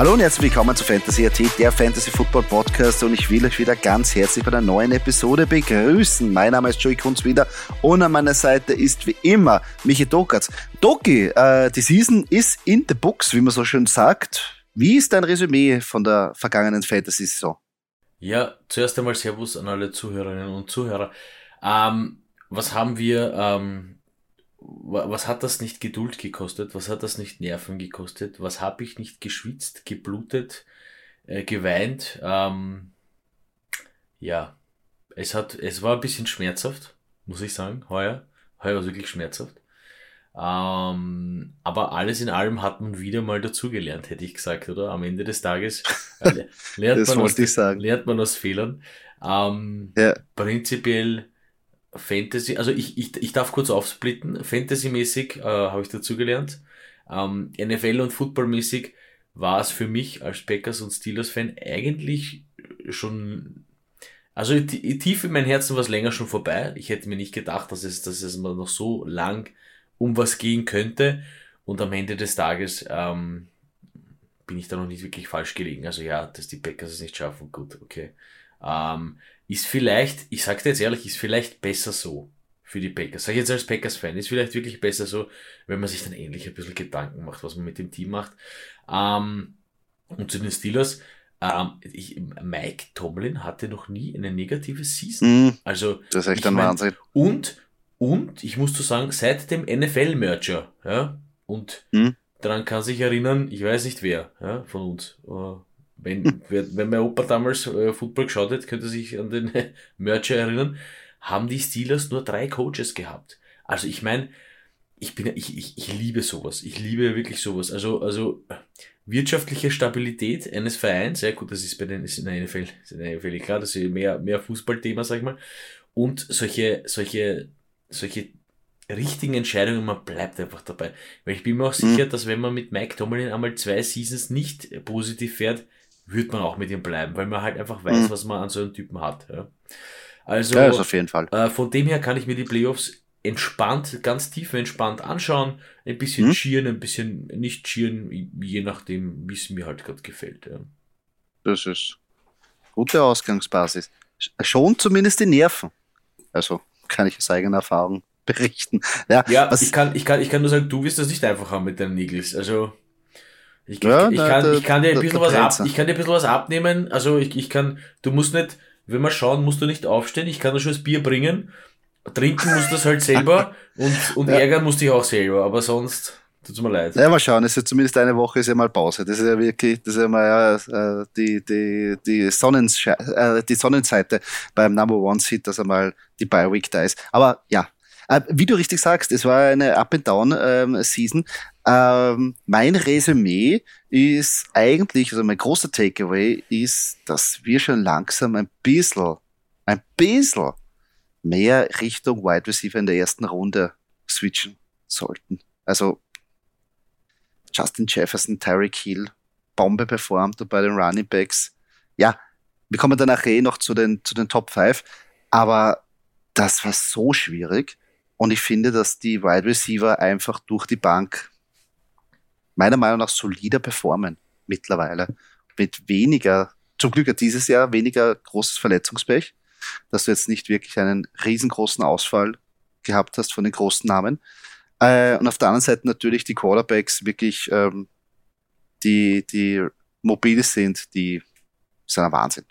Hallo und herzlich willkommen zu Fantasy AT, der Fantasy Football Podcast und ich will euch wieder ganz herzlich bei einer neuen Episode begrüßen. Mein Name ist Joey Kunz wieder und an meiner Seite ist wie immer Michi Dokatz. Doki, äh, die Season ist in the books, wie man so schön sagt. Wie ist dein Resümee von der vergangenen Fantasy-Saison? Ja, zuerst einmal Servus an alle Zuhörerinnen und Zuhörer. Ähm, was haben wir ähm, was hat das nicht Geduld gekostet? Was hat das nicht Nerven gekostet? Was habe ich nicht geschwitzt, geblutet, äh, geweint? Ähm, ja, es hat, es war ein bisschen schmerzhaft, muss ich sagen, heuer. Heuer war wirklich schmerzhaft. Ähm, aber alles in allem hat man wieder mal dazugelernt, hätte ich gesagt, oder? Am Ende des Tages äh, lernt, man aus, lernt man aus Fehlern. Ähm, ja. Prinzipiell Fantasy, also ich, ich, ich darf kurz aufsplitten. Fantasy-mäßig äh, habe ich dazugelernt. Ähm, NFL und Football-mäßig war es für mich als Packers und Steelers-Fan eigentlich schon, also tief in mein Herzen war es länger schon vorbei. Ich hätte mir nicht gedacht, dass es, dass es mal noch so lang um was gehen könnte. Und am Ende des Tages ähm, bin ich da noch nicht wirklich falsch gelegen. Also ja, dass die Packers es nicht schaffen, gut, okay. Ähm, ist vielleicht, ich sage dir jetzt ehrlich, ist vielleicht besser so für die Packers. Sag ich jetzt als Packers-Fan, ist vielleicht wirklich besser so, wenn man sich dann ähnlich ein bisschen Gedanken macht, was man mit dem Team macht. Ähm, und zu den Steelers, ähm, ich, Mike Tomlin hatte noch nie eine negative Season. Mm, also, das ist echt ein mein, Wahnsinn. Und, und, ich muss zu sagen, seit dem NFL-Merger, ja, und mm. daran kann sich erinnern, ich weiß nicht wer, ja, von uns, äh, wenn, wenn mein Opa damals äh, Football geschaut hat, könnte sich an den Merger erinnern, haben die Steelers nur drei Coaches gehabt. Also ich meine, ich bin, ich, ich, ich liebe sowas. Ich liebe wirklich sowas. Also, also wirtschaftliche Stabilität eines Vereins, ja gut, das ist bei den, ist in der NFL, ist in der NFL klar, das ist mehr, mehr Fußballthema, sag ich mal. Und solche, solche, solche richtigen Entscheidungen, man bleibt einfach dabei. Weil ich bin mir auch sicher, mhm. dass wenn man mit Mike Tomlin einmal zwei Seasons nicht positiv fährt, wird man auch mit ihm bleiben, weil man halt einfach weiß, mhm. was man an so einem Typen hat. Ja. Also ja, auf jeden Fall. Äh, von dem her kann ich mir die Playoffs entspannt, ganz tief entspannt anschauen, ein bisschen mhm. cheeren, ein bisschen nicht cheeren, je nachdem, wie es mir halt gerade gefällt. Ja. Das ist gute Ausgangsbasis. Schon zumindest die Nerven. Also kann ich aus eigener Erfahrung berichten. Ja, ja ich, kann, ich, kann, ich kann nur sagen, du wirst das nicht einfach haben mit deinen Eagles. Also ich, ja, ich, ich, kann, ich kann dir ein bisschen was ab, ich kann dir ein bisschen was abnehmen. Also ich, ich kann, du musst nicht, wenn wir schauen, musst du nicht aufstehen. Ich kann dir schon das Bier bringen. Trinken musst du das halt selber und, und ja. ärgern musst dich auch selber. Aber sonst tut's mir leid. Ja, mal schauen. Es ist zumindest eine Woche ist ja mal Pause. Das ist ja wirklich, das ist ja mal äh, die, die, die, Sonnensche äh, die Sonnenseite beim Number One Seat, dass einmal die Bye Week da ist. Aber ja, äh, wie du richtig sagst, es war eine Up-and-Down-Season. Ähm, mein Resümee ist eigentlich, also mein großer Takeaway ist, dass wir schon langsam ein bisschen, ein bisschen mehr Richtung Wide Receiver in der ersten Runde switchen sollten. Also Justin Jefferson, Tyreek Hill, Bombe performt bei den Running Backs. Ja, wir kommen dann nachher eh noch zu den, zu den Top 5, aber das war so schwierig. Und ich finde, dass die Wide Receiver einfach durch die Bank meiner Meinung nach solider performen mittlerweile. Mit weniger, zum Glück hat dieses Jahr weniger großes Verletzungspech, dass du jetzt nicht wirklich einen riesengroßen Ausfall gehabt hast von den großen Namen. Äh, und auf der anderen Seite natürlich die Quarterbacks wirklich, ähm, die, die mobil sind, die sind ein Wahnsinn.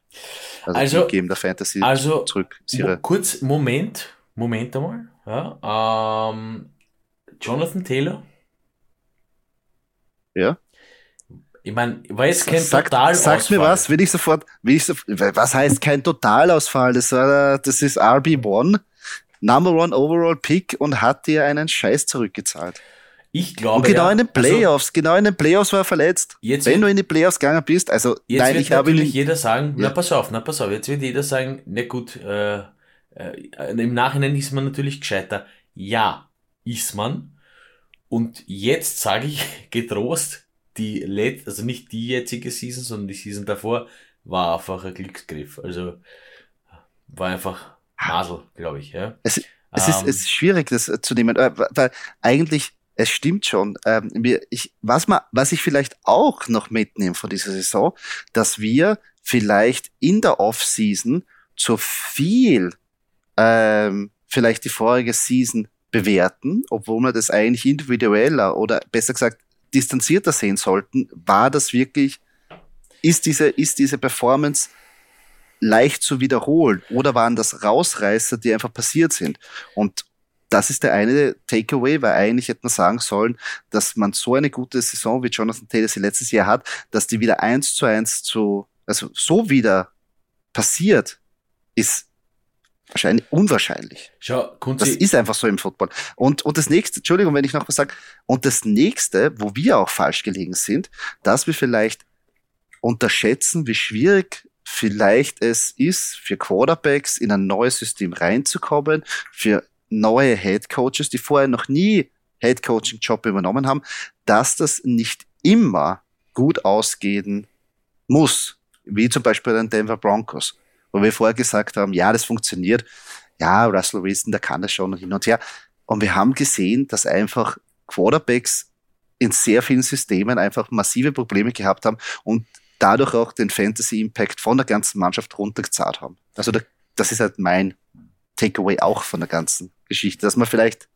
Also, also geben der Fantasy also, zurück. Kurz, Moment, Moment einmal. Ja, ähm, Jonathan Taylor. Ja. Ich meine, war jetzt kein Sag, Totalausfall. Sag mir was, will ich sofort, will ich sofort, was heißt kein Totalausfall? Das war, das ist RB1, Number One Overall Pick und hat dir einen Scheiß zurückgezahlt. Ich glaube. Und genau ja, in den also Playoffs, genau in den Playoffs war er verletzt. Jetzt Wenn wird- du in die Playoffs gegangen bist, also Jetzt nein, wird ich natürlich ihn. jeder sagen, Ja. na pass auf, na pass auf, jetzt wird jeder sagen, na gut, äh, äh, im Nachhinein ist man natürlich gescheiter. Ja, ist man. Und jetzt sage ich getrost, die let also nicht die jetzige Season, sondern die Season davor, war einfach ein Glücksgriff. Also war einfach Masel, glaube ich. Ja. Es, Es ist, Ähm, es ist schwierig, das äh, zu nehmen, äh, weil eigentlich, es stimmt schon. Ähm, wir, ich, was, man, was ich vielleicht auch noch mitnehme von dieser Saison, dass wir vielleicht in der Off-Season zu viel ähm, vielleicht die vorige Season bewerten, obwohl wir das eigentlich individueller oder besser gesagt distanzierter sehen sollten, war das wirklich, ist diese, ist diese Performance leicht zu wiederholen oder waren das Rausreißer, die einfach passiert sind? Und das ist der eine Takeaway, weil eigentlich hätte man sagen sollen, dass man so eine gute Saison wie Jonathan Taylor sie letztes Jahr hat, dass die wieder eins zu eins zu, also so wieder passiert, ist wahrscheinlich unwahrscheinlich. Schau, Das Kunzi, ist einfach so im Football. Und, und das nächste, Entschuldigung, wenn ich noch was sage, und das nächste, wo wir auch falsch gelegen sind, dass wir vielleicht unterschätzen, wie schwierig vielleicht es ist, für Quarterbacks in ein neues System reinzukommen, für neue Head Coaches, die vorher noch nie Head Coaching Job übernommen haben, dass das nicht immer gut ausgehen muss, wie zum Beispiel bei den Denver Broncos, wo wir vorher gesagt haben, ja, das funktioniert, ja, Russell Wilson, der kann das schon hin und her. Und wir haben gesehen, dass einfach Quarterbacks in sehr vielen Systemen einfach massive Probleme gehabt haben und dadurch auch den Fantasy Impact von der ganzen Mannschaft runtergezahlt haben. Also da, das ist halt mein Takeaway auch von der ganzen Geschichte, dass man vielleicht,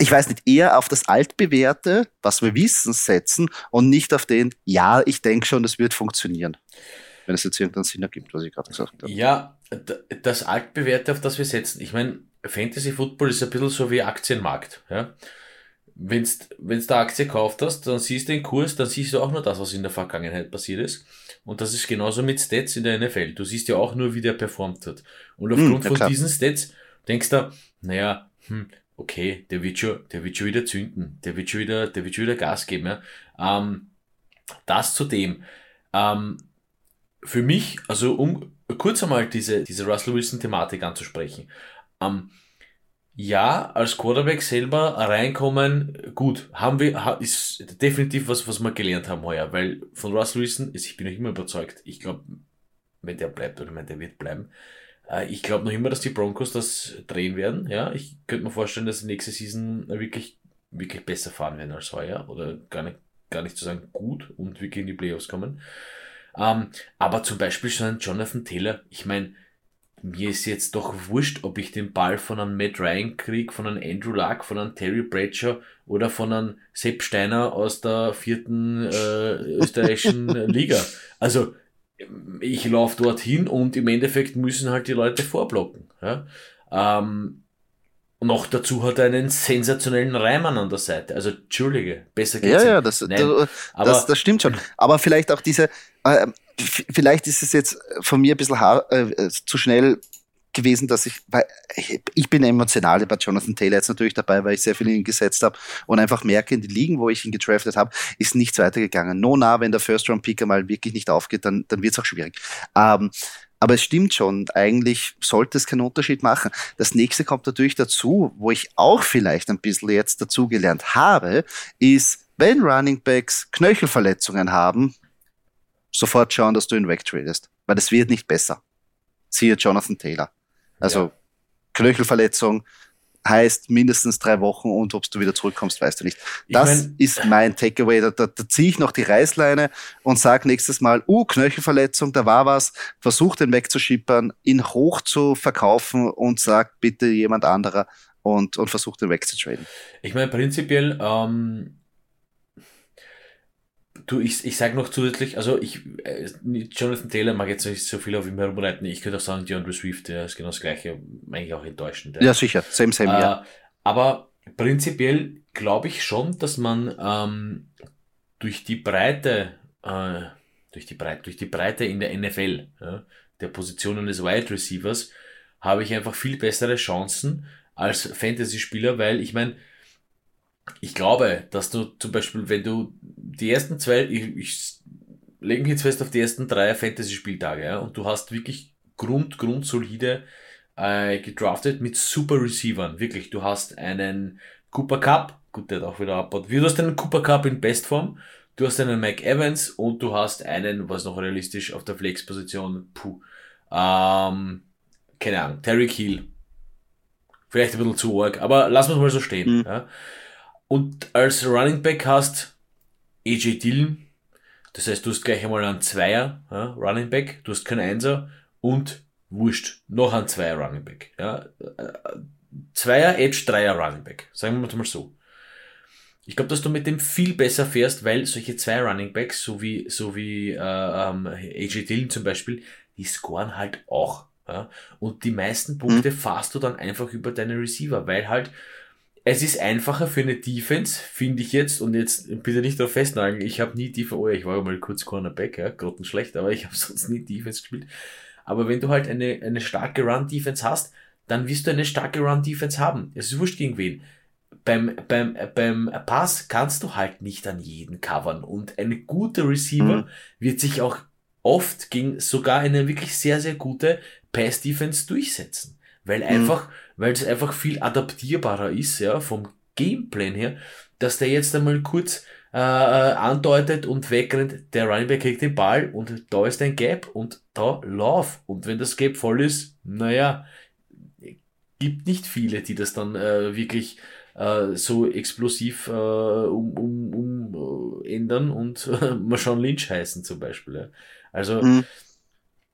ich weiß nicht, eher auf das Altbewährte, was wir wissen, setzen und nicht auf den, ja, ich denke schon, das wird funktionieren. Wenn es jetzt irgendeinen Sinn ergibt, was ich gerade gesagt habe. Ja, das Altbewährte, auf das wir setzen. Ich meine, Fantasy Football ist ein bisschen so wie Aktienmarkt. Ja? Wenn du da Aktie gekauft hast, dann siehst du den Kurs, dann siehst du auch nur das, was in der Vergangenheit passiert ist. Und das ist genauso mit Stats in der NFL. Du siehst ja auch nur, wie der performt hat. Und Hm, aufgrund ja von diesen Stats denkst du, naja, hm, okay, der wird schon, der wird schon wieder zünden, der wird schon wieder, der wird schon wieder Gas geben. Ja? Ähm, das zudem. Ähm, für mich, also um kurz einmal diese, diese Russell Wilson-Thematik anzusprechen. Ähm, ja, als Quarterback selber reinkommen, gut, haben wir, ist definitiv was, was wir gelernt haben heuer, weil von Russell Wilson, ist- ich bin noch immer überzeugt, ich glaube, wenn der bleibt, oder meine, der wird bleiben, äh, ich glaube noch immer, dass die Broncos das drehen werden, ja, ich könnte mir vorstellen, dass die nächste Season wirklich, wirklich besser fahren werden als heuer, oder gar nicht, gar nicht zu sagen gut und wirklich in die Playoffs kommen. Ähm, aber zum Beispiel so ein Jonathan Taylor, ich meine, mir ist jetzt doch wurscht, ob ich den Ball von einem Matt Ryan krieg, von einem Andrew Luck, von einem Terry Bradshaw oder von einem Sepp Steiner aus der vierten äh, österreichischen Liga. Also ich laufe dorthin und im Endeffekt müssen halt die Leute vorblocken. Ja? Ähm, noch dazu hat er einen sensationellen Reimann an der Seite. Also Entschuldige, besser geht's Ja, nicht. ja, das, Nein, das, das, das stimmt schon. Aber vielleicht auch diese, äh, vielleicht ist es jetzt von mir ein bisschen äh, zu schnell gewesen, dass ich, weil ich- bin emotional bei Jonathan Taylor jetzt natürlich dabei, weil ich sehr viel in ihn gesetzt habe und einfach merke, in die Ligen, wo ich ihn gedraftet habe, ist nichts weitergegangen. No nah, wenn der First-Round-Picker mal wirklich nicht aufgeht, dann, dann wird es auch schwierig. Ähm, aber es stimmt schon, eigentlich sollte es keinen Unterschied machen. Das nächste kommt natürlich dazu, wo ich auch vielleicht ein bisschen jetzt dazugelernt habe, ist, wenn Running Backs Knöchelverletzungen haben, sofort schauen, dass du ihn wegtradest. Weil das wird nicht besser. Siehe Jonathan Taylor. Also Ja. Knöchelverletzung heißt mindestens drei Wochen und ob du wieder zurückkommst, weißt du nicht. Ich Das mein- ist mein Takeaway. Da, da, da ziehe ich noch die Reißleine und sag nächstes Mal, uh, Knöchelverletzung, da war was, versuch den wegzuschippern, ihn hoch zu verkaufen und sag bitte jemand anderer und, und versuch den wegzutraden. Ich meine, prinzipiell, ähm, du, ich, ich sage noch zusätzlich, also ich, äh, Jonathan Taylor mag jetzt nicht so viel auf ihm herumreiten. Ich könnte auch sagen, DeAndre Swift, der ist genau das Gleiche, eigentlich auch enttäuschend. Ja, sicher. Same, same, ja. Äh, aber prinzipiell glaube ich schon, dass man ähm, durch die Breite, äh, durch die Breite, durch die Breite in der NFL, ja, der Positionen des Wide Receivers, habe ich einfach viel bessere Chancen als Fantasy-Spieler, weil ich meine, ich glaube, dass du zum Beispiel, wenn du die ersten zwei, ich, ich lege mich jetzt fest auf die ersten drei Fantasy-Spieltage, ja, und du hast wirklich Grund, grundsolide äh, gedraftet mit super Receivern. Wirklich, du hast einen Cooper Cup, gut, der hat auch wieder abbaut. Du hast einen Cooper Cup in Bestform, du hast einen Mike Evans und du hast einen, was noch realistisch auf der Flex-Position, puh, ähm, keine Ahnung, Terry Hill. Vielleicht ein bisschen zu arg, aber lass uns mal so stehen. Mhm. Ja. Und als Running Back hast AJ Dillon, das heißt, du hast gleich einmal einen Zweier ja, Running Back, du hast keinen Einser und wurscht, noch ein Zweier Running Back. Ja. Zweier Edge, Dreier Running Back. Sagen wir mal so. Ich glaube, dass du mit dem viel besser fährst, weil solche zwei Running Backs, so wie, so wie äh, ähm, AJ Dillon zum Beispiel, die scoren halt auch. Ja? Und die meisten Punkte mhm. fahrst du dann einfach über deine Receiver, weil halt es ist einfacher für eine Defense, finde ich jetzt, und jetzt bitte nicht darauf festnageln, ich habe nie Defense, oh, ich war mal kurz Cornerback, ja, schlecht, aber ich habe sonst nie Defense gespielt. Aber wenn du halt eine, eine starke Run-Defense hast, dann wirst du eine starke Run-Defense haben. Es ist wurscht gegen wen. Beim, beim, beim Pass kannst du halt nicht an jeden covern und eine gute Receiver mhm. wird sich auch oft gegen sogar eine wirklich sehr, sehr gute Pass-Defense durchsetzen. Weil mhm. Weil es einfach viel adaptierbarer ist, ja, vom Gameplan her, dass der jetzt einmal kurz äh, äh, andeutet und wegrennt, der Running Back kriegt den Ball und da ist ein Gap und da lauf. Und wenn das Gap voll ist, naja, gibt nicht viele, die das dann äh, wirklich äh, so explosiv äh, um, um, um äh, ändern und äh, Marshawn Lynch heißen zum Beispiel. Ja. Also mhm.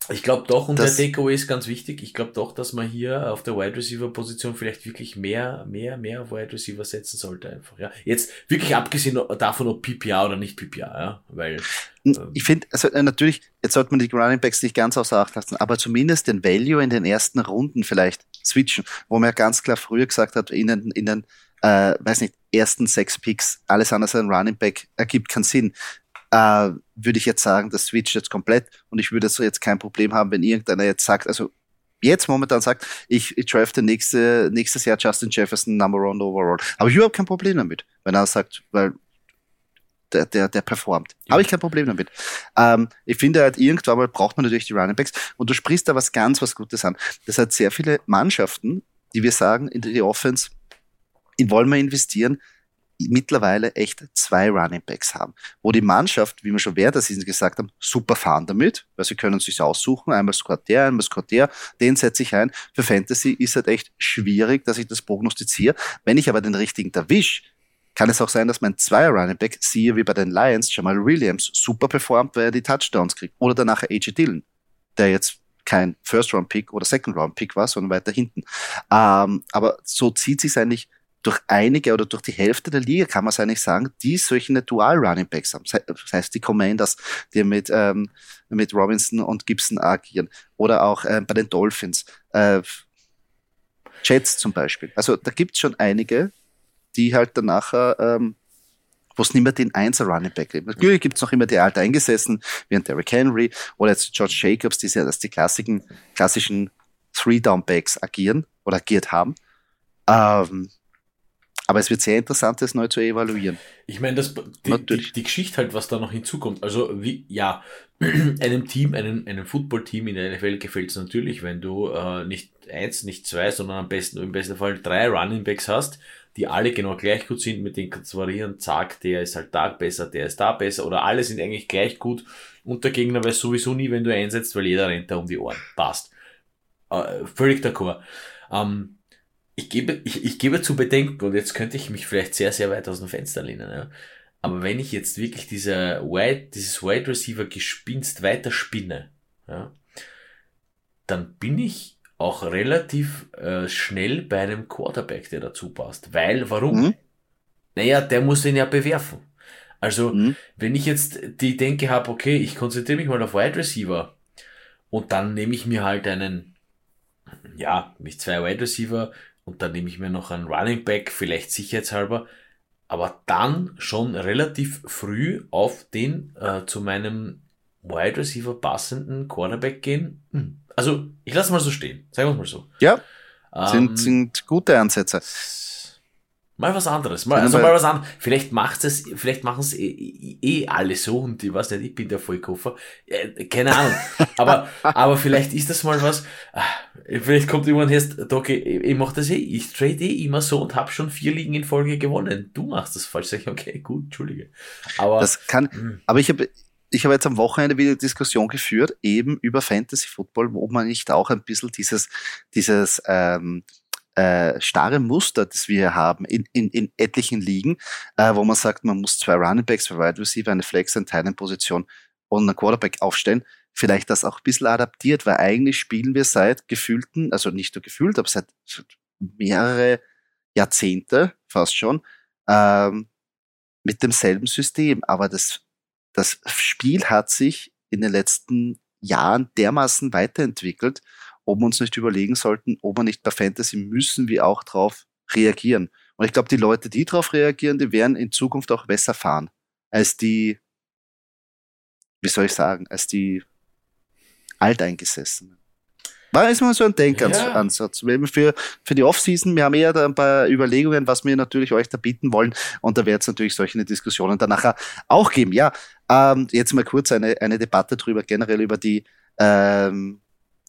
Ich glaube doch, und das, der Takeaway ist ganz wichtig. Ich glaube doch, dass man hier auf der Wide Receiver Position vielleicht wirklich mehr, mehr, mehr auf Wide Receiver setzen sollte einfach. Ja, jetzt wirklich abgesehen davon, ob PPA oder nicht PPA, ja, weil ähm, ich finde, also äh, natürlich, jetzt sollte man die Running Backs nicht ganz außer Acht lassen, aber zumindest den Value in den ersten Runden vielleicht switchen, wo man ja ganz klar früher gesagt hat, in den, in den äh, weiß nicht, ersten sechs Picks, alles andere als ein Running Back ergibt keinen Sinn äh, würde ich jetzt sagen, das switcht jetzt komplett und ich würde so jetzt kein Problem haben, wenn irgendeiner jetzt sagt, also jetzt momentan sagt, ich, ich drafte nächste, nächstes Jahr Justin Jefferson Number One Overall. Habe ich überhaupt kein Problem damit, wenn er sagt, weil der, der, der performt. Ja. Habe ich kein Problem damit. Ähm, ich finde halt, irgendwann mal braucht man natürlich die Running Backs und du sprichst da was ganz was Gutes an. Das hat sehr viele Mannschaften, die wir sagen, in die Offense, in wollen wir investieren, mittlerweile echt zwei Running Backs haben, wo die Mannschaft, wie wir schon während der Season gesagt haben, super fahren damit, weil sie können sich aussuchen, einmal scoret der, einmal scoret der, den setze ich ein. Für Fantasy ist halt echt schwierig, dass ich das prognostiziere. Wenn ich aber den richtigen erwische, kann es auch sein, dass mein zweier Running Back, siehe wie bei den Lions, Jamal Williams, super performt, weil er die Touchdowns kriegt. Oder danach AJ Dillon, der jetzt kein First-Round-Pick oder Second-Round-Pick war, sondern weiter hinten. Ähm, aber so zieht sich eigentlich durch einige oder durch die Hälfte der Liga kann man es eigentlich sagen, die solche Dual Running Backs haben. Das heißt, die Commanders, die mit, ähm, mit Robinson und Gibson agieren. Oder auch äh, bei den Dolphins. Äh, Jets zum Beispiel. Also da gibt es schon einige, die halt danach ähm, wo es nicht mehr den Einser Running Back gibt. Natürlich gibt es noch immer die alte eingesessen, wie ein Derrick Henry oder jetzt George Jacobs, die ja, dass die klassischen, klassischen Three-Down-Backs agieren oder agiert haben. Ähm, aber es wird sehr interessant, das neu zu evaluieren. Ich meine, das, die, die, die, Geschichte halt, was da noch hinzukommt. Also, wie, ja, einem Team, einem, einem Football-Team in der NFL gefällt es natürlich, wenn du äh, nicht eins, nicht zwei, sondern am besten, im besten Fall drei Running Backs hast, die alle genau gleich gut sind, mit denen kannst du variieren, zack, der ist halt da besser, der ist da besser, oder alle sind eigentlich gleich gut und der Gegner weiß sowieso nie, wenn du einsetzt, weil jeder rennt da um die Ohren. Passt. Äh, völlig d'accord. Ähm, ich gebe, ich, ich gebe zu bedenken, und jetzt könnte ich mich vielleicht sehr, sehr weit aus dem Fenster lehnen, ja. Aber wenn ich jetzt wirklich diese Wide, dieses Wide Receiver Gespinst weiter spinne, ja, dann bin ich auch relativ äh, schnell bei einem Quarterback, der dazu passt. Weil, warum? Mhm. Naja, der muss den ja bewerfen. Also, mhm. wenn ich jetzt die Denke habe, okay, ich konzentriere mich mal auf Wide Receiver und dann nehme ich mir halt einen, ja, mich zwei Wide Receiver, und dann nehme ich mir noch einen Running Back, vielleicht sicherheitshalber, aber dann schon relativ früh auf den äh, zu meinem Wide Receiver passenden Quarterback gehen. Hm. Also, ich lasse mal so stehen, sagen wir mal so. Ja, ähm, sind, sind gute Ansätze. Mal was anderes. Mal, also mal was anderes. Vielleicht macht es, vielleicht machen es eh, eh, alle so und ich weiß nicht, ich bin der Vollkoffer. Äh, keine Ahnung. aber, aber vielleicht ist das mal was. Ah, vielleicht kommt jemand und heißt, Doc, ich, ich mach das eh, ich trade eh immer so und habe schon vier Ligen in Folge gewonnen. Du machst das falsch. Sag ich, okay, gut, entschuldige. Aber, das kann, hm. aber ich habe, ich habe jetzt am Wochenende wieder Diskussion geführt, eben über Fantasy Football, wo man nicht auch ein bisschen dieses, dieses ähm, äh, starre Muster, das wir hier haben in, in, in etlichen Ligen, äh, wo man sagt, man muss zwei Running Backs, zwei Wide Receiver, eine Flex, eine Tight Position und einen Quarterback aufstellen, vielleicht das auch ein bisschen adaptiert, weil eigentlich spielen wir seit gefühlten, also nicht nur gefühlt, aber seit mehrere Jahrzehnte fast schon, ähm, mit demselben System. Aber das, das Spiel hat sich in den letzten Jahren dermaßen weiterentwickelt ob wir uns nicht überlegen sollten, ob wir nicht bei Fantasy müssen wir auch drauf reagieren. Und ich glaube, die Leute, die darauf reagieren, die werden in Zukunft auch besser fahren als die, wie soll ich sagen, als die Alteingesessenen. War ist mal so ein Denkansatz. Ja. Für, für die Offseason, wir haben eher da ein paar Überlegungen, was wir natürlich euch da bieten wollen. Und da wird es natürlich solche Diskussionen danach auch geben. Ja, ähm, jetzt mal kurz eine, eine Debatte drüber, generell über die ähm,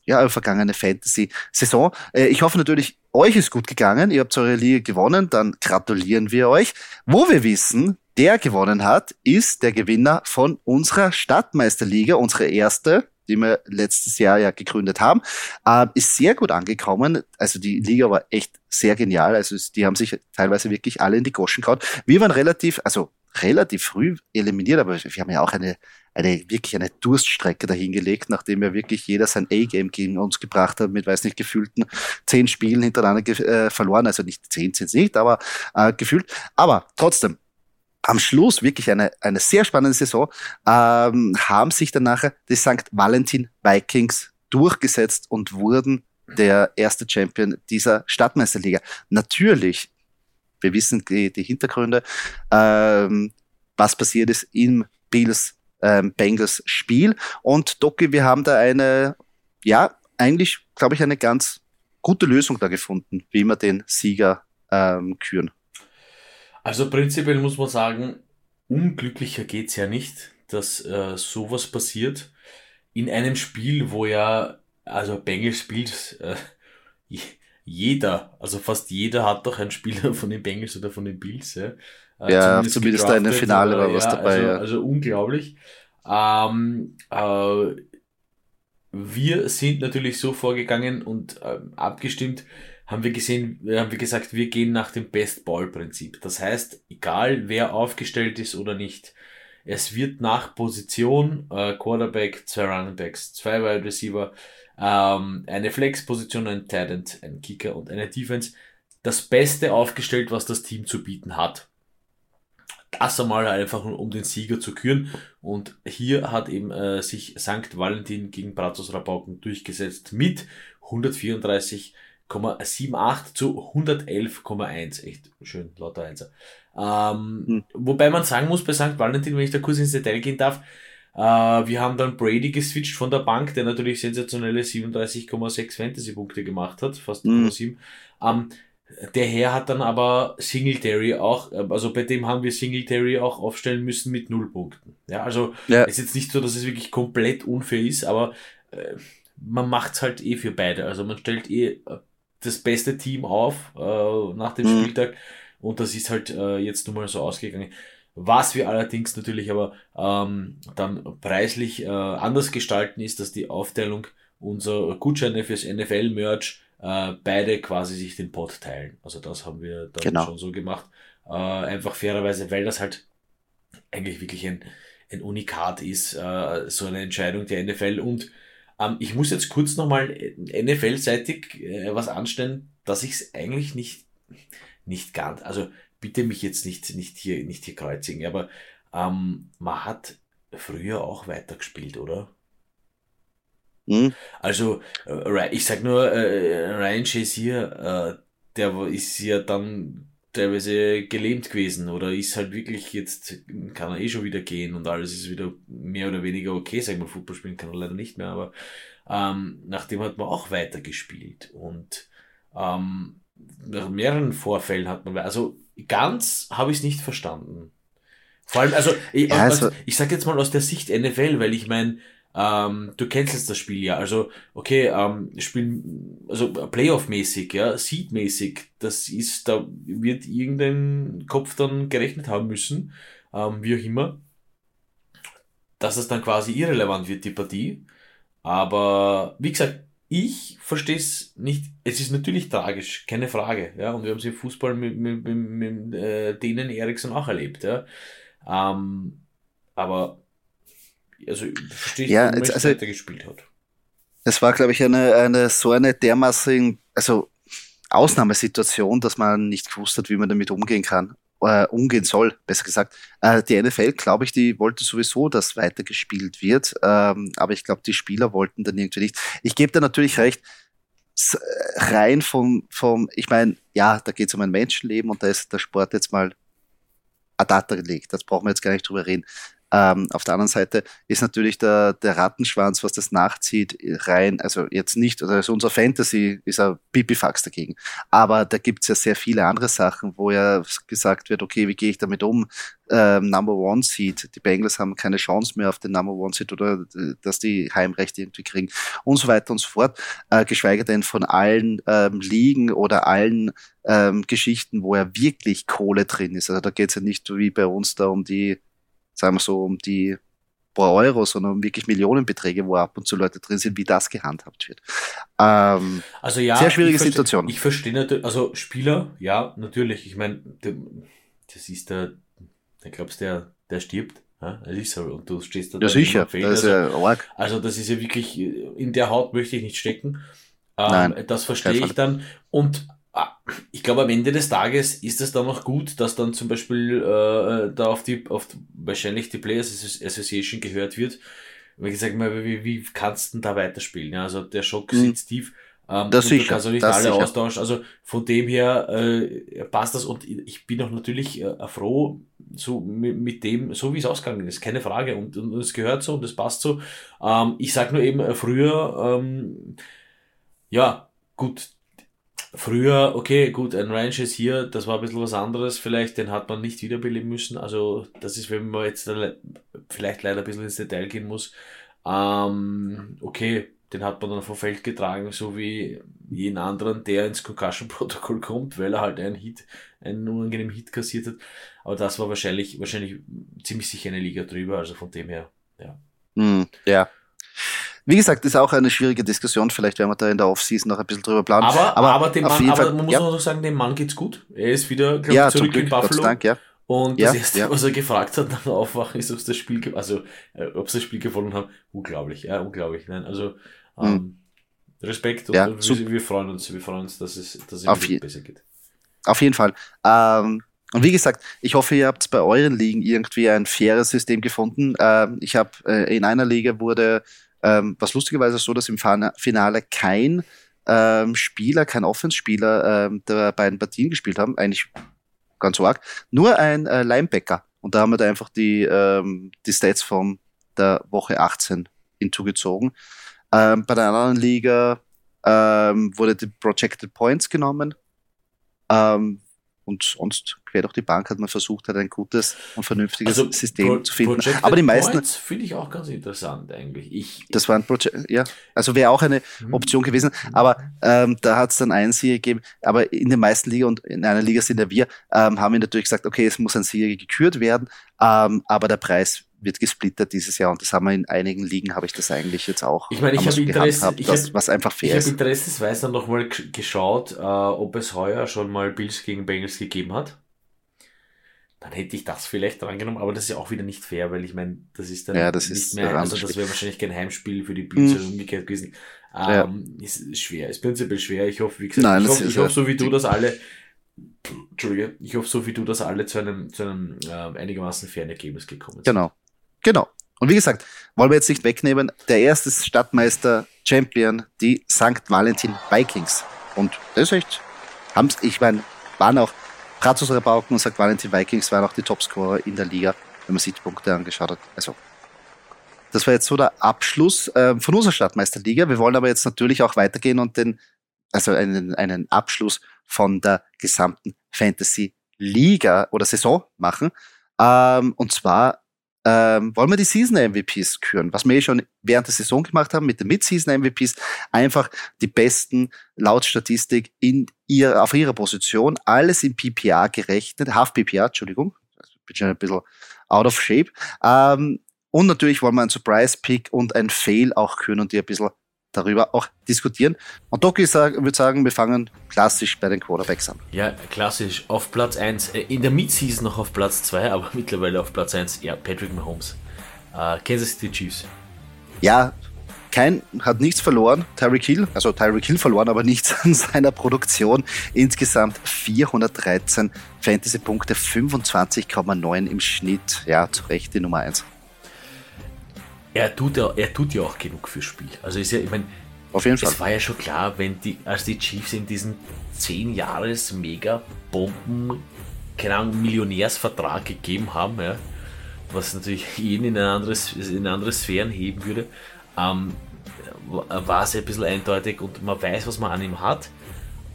ja, vergangene Fantasy-Saison. Äh, ich hoffe natürlich, euch ist gut gegangen. Ihr habt eure Liga gewonnen. Dann gratulieren wir euch. Wo wir wissen, der gewonnen hat, ist der Gewinner von unserer Stadtmeisterliga, unsere erste, die wir letztes Jahr ja gegründet haben, äh, ist sehr gut angekommen. Also die Liga war echt sehr genial. Also die haben sich teilweise wirklich alle in die Goschen gehauen. Wir waren relativ, also relativ früh eliminiert, aber wir haben ja auch eine, eine wirklich eine Durststrecke dahingelegt, nachdem ja wirklich jeder sein A-Game gegen uns gebracht hat, mit weiß nicht gefühlten zehn Spielen hintereinander äh, verloren. Also nicht zehn sind nicht, aber äh, gefühlt. Aber trotzdem, am Schluss wirklich eine, eine sehr spannende Saison, ähm, haben sich dann nachher die St. Valentin Vikings durchgesetzt und wurden der erste Champion dieser Stadtmeisterliga. Natürlich wir wissen die, die Hintergründe, ähm, was passiert ist im Bills ähm, Bengals Spiel. Und Doki, wir haben da eine, ja, eigentlich, glaube ich, eine ganz gute Lösung da gefunden, wie wir den Sieger ähm, küren. Also prinzipiell muss man sagen, unglücklicher geht's ja nicht, dass äh, sowas passiert. In einem Spiel, wo ja, also Bengals spielt, äh, jeder, also fast jeder hat doch einen Spieler von den Bengals oder von den Bills. Ja, äh, ja zumindest, zumindest da in der Finale war was dabei. Also, ja. also unglaublich. Ähm, äh, wir sind natürlich so vorgegangen und äh, abgestimmt, haben wir gesehen, haben wir gesagt, wir gehen nach dem Best Ball Prinzip. Das heißt, egal wer aufgestellt ist oder nicht, es wird nach Position äh, Quarterback, zwei Running Backs, zwei Wide Receiver, ähm, eine Flex-Position, ein Talent, ein Kicker und eine Defense. Das Beste aufgestellt, was das Team zu bieten hat. Das einmal einfach um den Sieger zu küren. Und hier hat eben äh, sich St. Valentin gegen Brazos Rabauken durchgesetzt mit 134,78 zu 111,1. Echt schön, lauter Einser. Ähm, hm. Wobei man sagen muss bei St. Valentin, wenn ich da kurz ins Detail gehen darf, äh, wir haben dann Brady geswitcht von der Bank, der natürlich sensationelle 37,6 Fantasy-Punkte gemacht hat, fast mhm. 7. Ähm, der Herr hat dann aber Singletary auch, äh, also bei dem haben wir Singletary auch aufstellen müssen mit null Punkten. Ja, also ja. ist jetzt nicht so, dass es wirklich komplett unfair ist, aber äh, man macht's halt eh für beide. Also man stellt eh äh, das beste Team auf äh, nach dem mhm. Spieltag und das ist halt äh, jetzt nun mal so ausgegangen. Was wir allerdings natürlich aber ähm, dann preislich äh, anders gestalten, ist, dass die Aufteilung unserer Gutscheine fürs NFL-Merch äh, beide quasi sich den Pot teilen. Also das haben wir dann genau. schon so gemacht. Äh, einfach fairerweise, weil das halt eigentlich wirklich ein, ein Unikat ist, äh, so eine Entscheidung der NFL. Und ähm, ich muss jetzt kurz nochmal NFL-seitig äh, was anstellen, dass ich es eigentlich nicht, nicht ganz, also bitte mich jetzt nicht, nicht hier, nicht hier kreuzigen, aber ähm, man hat früher auch weitergespielt, oder? Mhm. Also, äh, ich sag nur, äh, Ryan Shazier, äh, der ist ja dann teilweise gelähmt gewesen oder ist halt wirklich jetzt, kann er eh schon wieder gehen und alles ist wieder mehr oder weniger okay, sag mal, Fußball spielen kann er leider nicht mehr, aber ähm, nachdem hat man auch weitergespielt und ähm, nach mehreren Vorfällen hat man, also ganz habe ich es nicht verstanden. Vor allem, also ich, ja, also, ich sage jetzt mal aus der Sicht NFL, weil ich meine, ähm, du kennst jetzt das Spiel ja, also okay, ähm, Spiel, also Playoff-mäßig, ja, Seed-mäßig, das ist, da wird irgendein Kopf dann gerechnet haben müssen, ähm, wie auch immer, dass es dann quasi irrelevant wird, die Partie. Aber wie gesagt, ich verstehe es nicht. Es ist natürlich tragisch, keine Frage. Ja, und wir haben es im Fußball mit, mit, mit, mit äh, denen Eriksen auch erlebt. Ja. Ähm, aber also verstehe ich, ja, wie also, gespielt hat. Es war, glaube ich, eine, eine so eine dermaßen, also Ausnahmesituation, dass man nicht gewusst hat, wie man damit umgehen kann äh, umgehen soll, besser gesagt. Äh, die NFL, glaube ich, die wollte sowieso, dass weitergespielt wird, ähm, aber ich glaube, die Spieler wollten dann irgendwie nicht. Ich gebe da natürlich recht, rein vom, vom ich meine, ja, da geht es um ein Menschenleben und da ist der Sport jetzt mal ad acta gelegt. Das brauchen wir jetzt gar nicht drüber reden. Ähm, auf der anderen Seite ist natürlich der, der Rattenschwanz, was das nachzieht, rein, also jetzt nicht, also unser Fantasy ist ein Pipifax dagegen. Aber da gibt's ja sehr viele andere Sachen, wo ja gesagt wird, okay, wie gehe ich damit um? Ähm, Number One Seed, die Bengals haben keine Chance mehr auf den Number One Seed oder äh, dass die Heimrechte irgendwie kriegen und so weiter und so fort. Äh, geschweige denn von allen ähm, Ligen oder allen ähm, Geschichten, wo ja wirklich Kohle drin ist. Also da geht's ja nicht wie bei uns da um die sagen wir so, um die paar Euro, sondern um wirklich Millionenbeträge, wo ab und zu Leute drin sind, wie das gehandhabt wird. Ähm, also ja, sehr schwierige ich Situation. Ich verstehe natürlich, also Spieler, ja, natürlich. Ich meine, das ist der, der glaubst der, der stirbt. Ja, das ist so. Und du stehst da. Ja, sicher. Das ist ja arg. Also, das ist ja wirklich, in der Haut möchte ich nicht stecken. Ähm, Nein, das verstehe ich dann. Und ich glaube, am Ende des Tages ist es dann noch gut, dass dann zum Beispiel äh, da auf die, auf wahrscheinlich die Players Association gehört wird. Wie gesagt, wie, wie kannst du denn da weiterspielen? Ja, also der Schock mhm. sitzt tief. Ähm, das sicher. Du kannst auch nicht alle sicher. austauschen. Also von dem her äh, passt das und ich bin auch natürlich äh, froh, so mit, mit, dem, so wie es ausgegangen ist, keine Frage. Und, und es gehört so und es passt so. Ähm, ich sag nur eben, äh, früher, ähm, ja, gut, Früher, okay, gut, ein Ranch ist hier, das war ein bisschen was anderes, vielleicht, den hat man nicht wiederbeleben müssen. Also, das ist, wenn man jetzt vielleicht leider ein bisschen ins Detail gehen muss. Ähm, okay, den hat man dann vom Feld getragen, so wie jeden anderen, der ins Concussion-Protokoll kommt, weil er halt einen Hit, einen unangenehmen Hit kassiert hat. Aber das war wahrscheinlich, wahrscheinlich ziemlich sicher eine Liga drüber, also von dem her, ja. Mm, ja. Wie gesagt, ist auch eine schwierige Diskussion. Vielleicht werden wir da in der Offseason noch ein bisschen drüber planen. Aber, aber, aber, dem Mann, aber man muss ja. noch sagen, dem Mann geht's gut. Er ist wieder glaub, ja, zurück Glück, in Buffalo. Dank, ja. Und ja, das erste, ja. was er gefragt hat nach dem Aufwachen, ist, ob sie das Spiel, also, äh, ob sie das Spiel gewonnen haben. Unglaublich, ja, unglaublich. Nein, also, ähm, hm. Respekt und, ja, und wir, wir, freuen uns, wir freuen uns, dass es, dass es Auf besser geht. Auf jeden Fall. Ähm, und wie gesagt, ich hoffe, ihr habt bei euren Ligen irgendwie ein faires System gefunden. Ähm, ich habe äh, in einer Liga wurde ähm, was lustigerweise so, dass im Finale kein ähm, Spieler, kein Offenspieler ähm, der beiden Partien gespielt haben, eigentlich ganz arg, nur ein äh, Linebacker. Und da haben wir da einfach die, ähm, die Stats von der Woche 18 hinzugezogen. Ähm, bei der anderen Liga ähm, wurde die Projected Points genommen. Ähm, und sonst quer durch die Bank hat man versucht, halt ein gutes und vernünftiges also System Pro zu finden. Projected Aber die meisten finde ich auch ganz interessant eigentlich. Ich, das war ein Projekt, ja, also wäre auch eine mhm. Option gewesen. Aber ähm, da hat es dann einen Sieger gegeben. Aber in den meisten Liga und in einer Liga sind ja wir, ähm, haben wir natürlich gesagt, okay, es muss ein Sieger gekürt werden, ähm, aber der Preis wird gesplittert dieses Jahr und das haben wir in einigen Ligen, habe ich das eigentlich jetzt auch. Ich meine, ich habe Interesse, ich das, hab, was einfach fair ich habe interessesweise nochmal geschaut, äh, ob es heuer schon mal Bills gegen Bengals gegeben hat. Dann hätte ich das vielleicht drangenommen, aber das ist ja auch wieder nicht fair, weil ich meine, das ist dann ja, das nicht ist mehr, also das wäre wahrscheinlich kein Heimspiel für die Bills mhm. umgekehrt gewesen. Ähm, ja. Ist schwer, ist prinzipiell schwer. Ich hoffe, wie gesagt, Nein, ich, hoffe, ich hoffe, so wie du das alle Entschuldige, ich hoffe, so wie du das alle zu einem, zu einem äh, einigermaßen fairen Ergebnis gekommen sind. Genau. Genau. Und wie gesagt, wollen wir jetzt nicht wegnehmen, der erste Stadtmeister Champion, die St. Valentin Vikings. Und das ist echt, haben's, ich meine, waren auch Brazos Rabauken und St. Valentin Vikings waren auch die Topscorer in der Liga, wenn man sich die Punkte angeschaut hat. Also, das war jetzt so der Abschluss äh, von unserer Stadtmeisterliga. Wir wollen aber jetzt natürlich auch weitergehen und den, also einen, einen Abschluss von der gesamten Fantasy Liga oder Saison machen. Ähm, und zwar ähm, wollen wir die Season MVPs küren, was wir eh schon während der Saison gemacht haben mit den Mid-Season MVPs, einfach die besten laut Statistik in ihr, auf ihrer Position, alles in PPA gerechnet, Half PPA, Entschuldigung, bin schon ein bisschen out of shape. Ähm, und natürlich wollen wir einen Surprise-Pick und ein Fail auch küren und die ein bisschen darüber auch diskutieren. Und Doki würde sagen, wir fangen klassisch bei den Quarterbacks an. Ja, klassisch. Auf Platz 1, äh, in der Midseason noch auf Platz 2, aber mittlerweile auf Platz 1, ja, Patrick Mahomes. Uh, Kansas City Chiefs. Ja, kein, hat nichts verloren. Tyreek Hill, also Tyreek Hill verloren, aber nichts an seiner Produktion. Insgesamt 413 Fantasy-Punkte, 25,9 im Schnitt. Ja, zu Recht die Nummer 1 er tut ja, er tut ja auch genug fürs Spiel. Also ist ja, ich meine, auf jeden Fall. Es war ja schon klar, wenn die, als die Chiefs in diesen 10 Jahres Mega-Bomben, keine Ahnung, Millionärsvertrag gegeben haben, ja, was natürlich jeden in, ein anderes, in andere Sphären heben würde, ähm, war es ein bisschen eindeutig und man weiß, was man an ihm hat.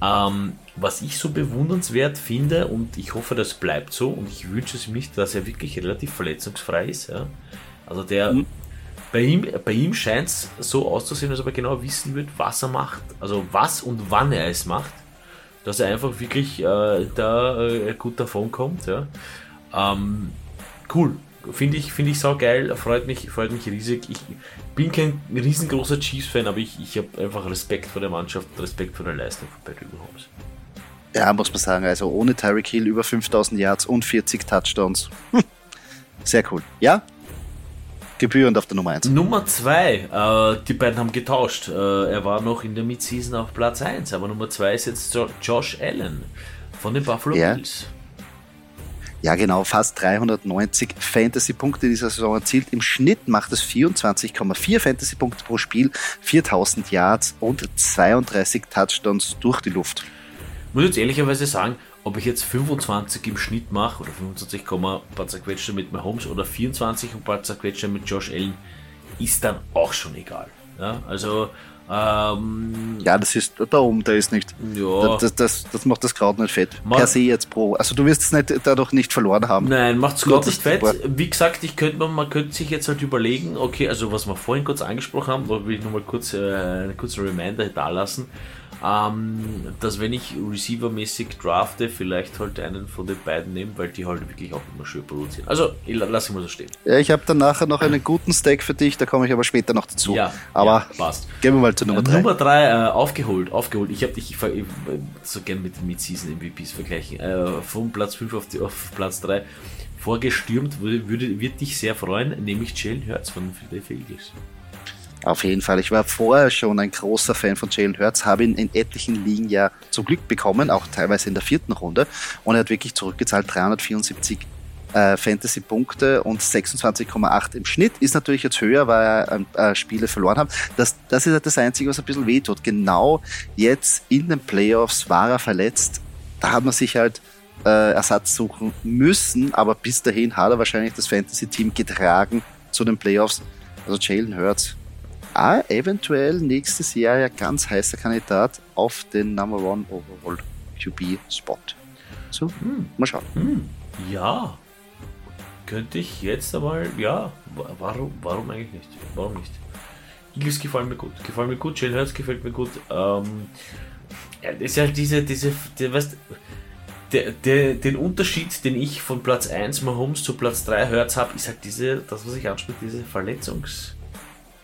Ähm, was ich so bewundernswert finde und ich hoffe, das bleibt so und ich wünsche es mich, dass er wirklich relativ verletzungsfrei ist. Ja. Also der, mhm. Bei ihm, bei ihm scheint es so auszusehen, ob er genau wissen wird, was er macht, also was und wann er es macht, dass er einfach wirklich äh, da äh, gut davon kommt. Ja. Ähm, cool, finde ich, finde ich sau geil, freut mich, freut mich riesig. Ich bin kein riesengroßer Chiefs-Fan, aber ich, ich habe einfach Respekt vor der Mannschaft, Respekt vor der Leistung von Patrick Mahomes. Ja, muss man sagen, also ohne Tyreek Hill über 5000 Yards und 40 Touchdowns. Sehr cool. Ja, gebührend auf der Nummer 1. Nummer 2, äh, die beiden haben getauscht. Äh, er war noch in der Midseason auf Platz 1, aber Nummer 2 ist jetzt Josh Allen von den Buffalo ja. Bills. Ja, genau, fast 390 Fantasy-Punkte dieser Saison erzielt. Im Schnitt macht es 24,4 Fantasy-Punkte pro Spiel, 4000 Yards und 32 Touchdowns durch die Luft. Ich muss jetzt ehrlicherweise sagen, ob ich jetzt 25 im Schnitt mache oder 25, ein paar zerquetschte mit Mahomes oder 24 und paar zerquetschte mit Josh Allen, ist dann auch schon egal. Ja, also ähm, ja, das ist da oben, da ist nicht. Ja. Das, das, das macht das Kraut nicht fett. Man, per se jetzt pro. Also du wirst es nicht, dadurch nicht verloren haben. Nein, macht es Kraut nicht fett. Wie gesagt, ich könnte man, man könnte sich jetzt halt überlegen, okay, also was wir vorhin kurz angesprochen haben, da will ich nochmal kurz äh, einen kurzen Reminder da lassen ähm, dass wenn ich receivermäßig drafte, vielleicht halt einen von den beiden nehme, weil die halt wirklich auch immer schön produzieren. Also, ich lasse mal so stehen. Ja, ich habe dann nachher noch einen guten Stack für dich, da komme ich aber später noch dazu. Ja, aber ja, passt. Gehen wir mal zu Nummer 3. Äh, Nummer 3, äh, aufgeholt, aufgeholt. Ich habe dich ich, ich, so gern mit den Mid-Season MVPs vergleichen. Äh, von Platz 5 auf, auf Platz 3 vorgestürmt, würde, würde, wird dich sehr freuen, nämlich Jalen Hurts von Philadelphia Eagles. Auf jeden Fall. Ich war vorher schon ein großer Fan von Jalen Hurts, habe ihn in etlichen Ligen ja zum Glück bekommen, auch teilweise in der vierten Runde. Und er hat wirklich zurückgezahlt 374 äh, Fantasy-Punkte und 26,8 im Schnitt. Ist natürlich jetzt höher, weil er äh, Spiele verloren hat. Das, das ist halt das Einzige, was ein bisschen wehtut. Genau jetzt in den Playoffs war er verletzt. Da hat man sich halt äh, Ersatz suchen müssen, aber bis dahin hat er wahrscheinlich das Fantasy-Team getragen zu den Playoffs. Also Jalen Hurts auch eventuell nächstes Jahr ja ganz heißer Kandidat auf den Number One Overall QB Spot. So, hm. mal schauen. Hm. Ja, könnte ich jetzt einmal, ja, warum, warum eigentlich nicht? Warum nicht? Eagles gefallen mir gut, gefallen mir gut, Jalen Hurts gefällt mir gut. Ähm, ja, das ist halt diese, diese, die, weißt, der, der, den Unterschied, den ich von Platz 1 Mahomes zu Platz 3 Hurts habe, ist halt diese, das was ich anspreche, diese Verletzungs-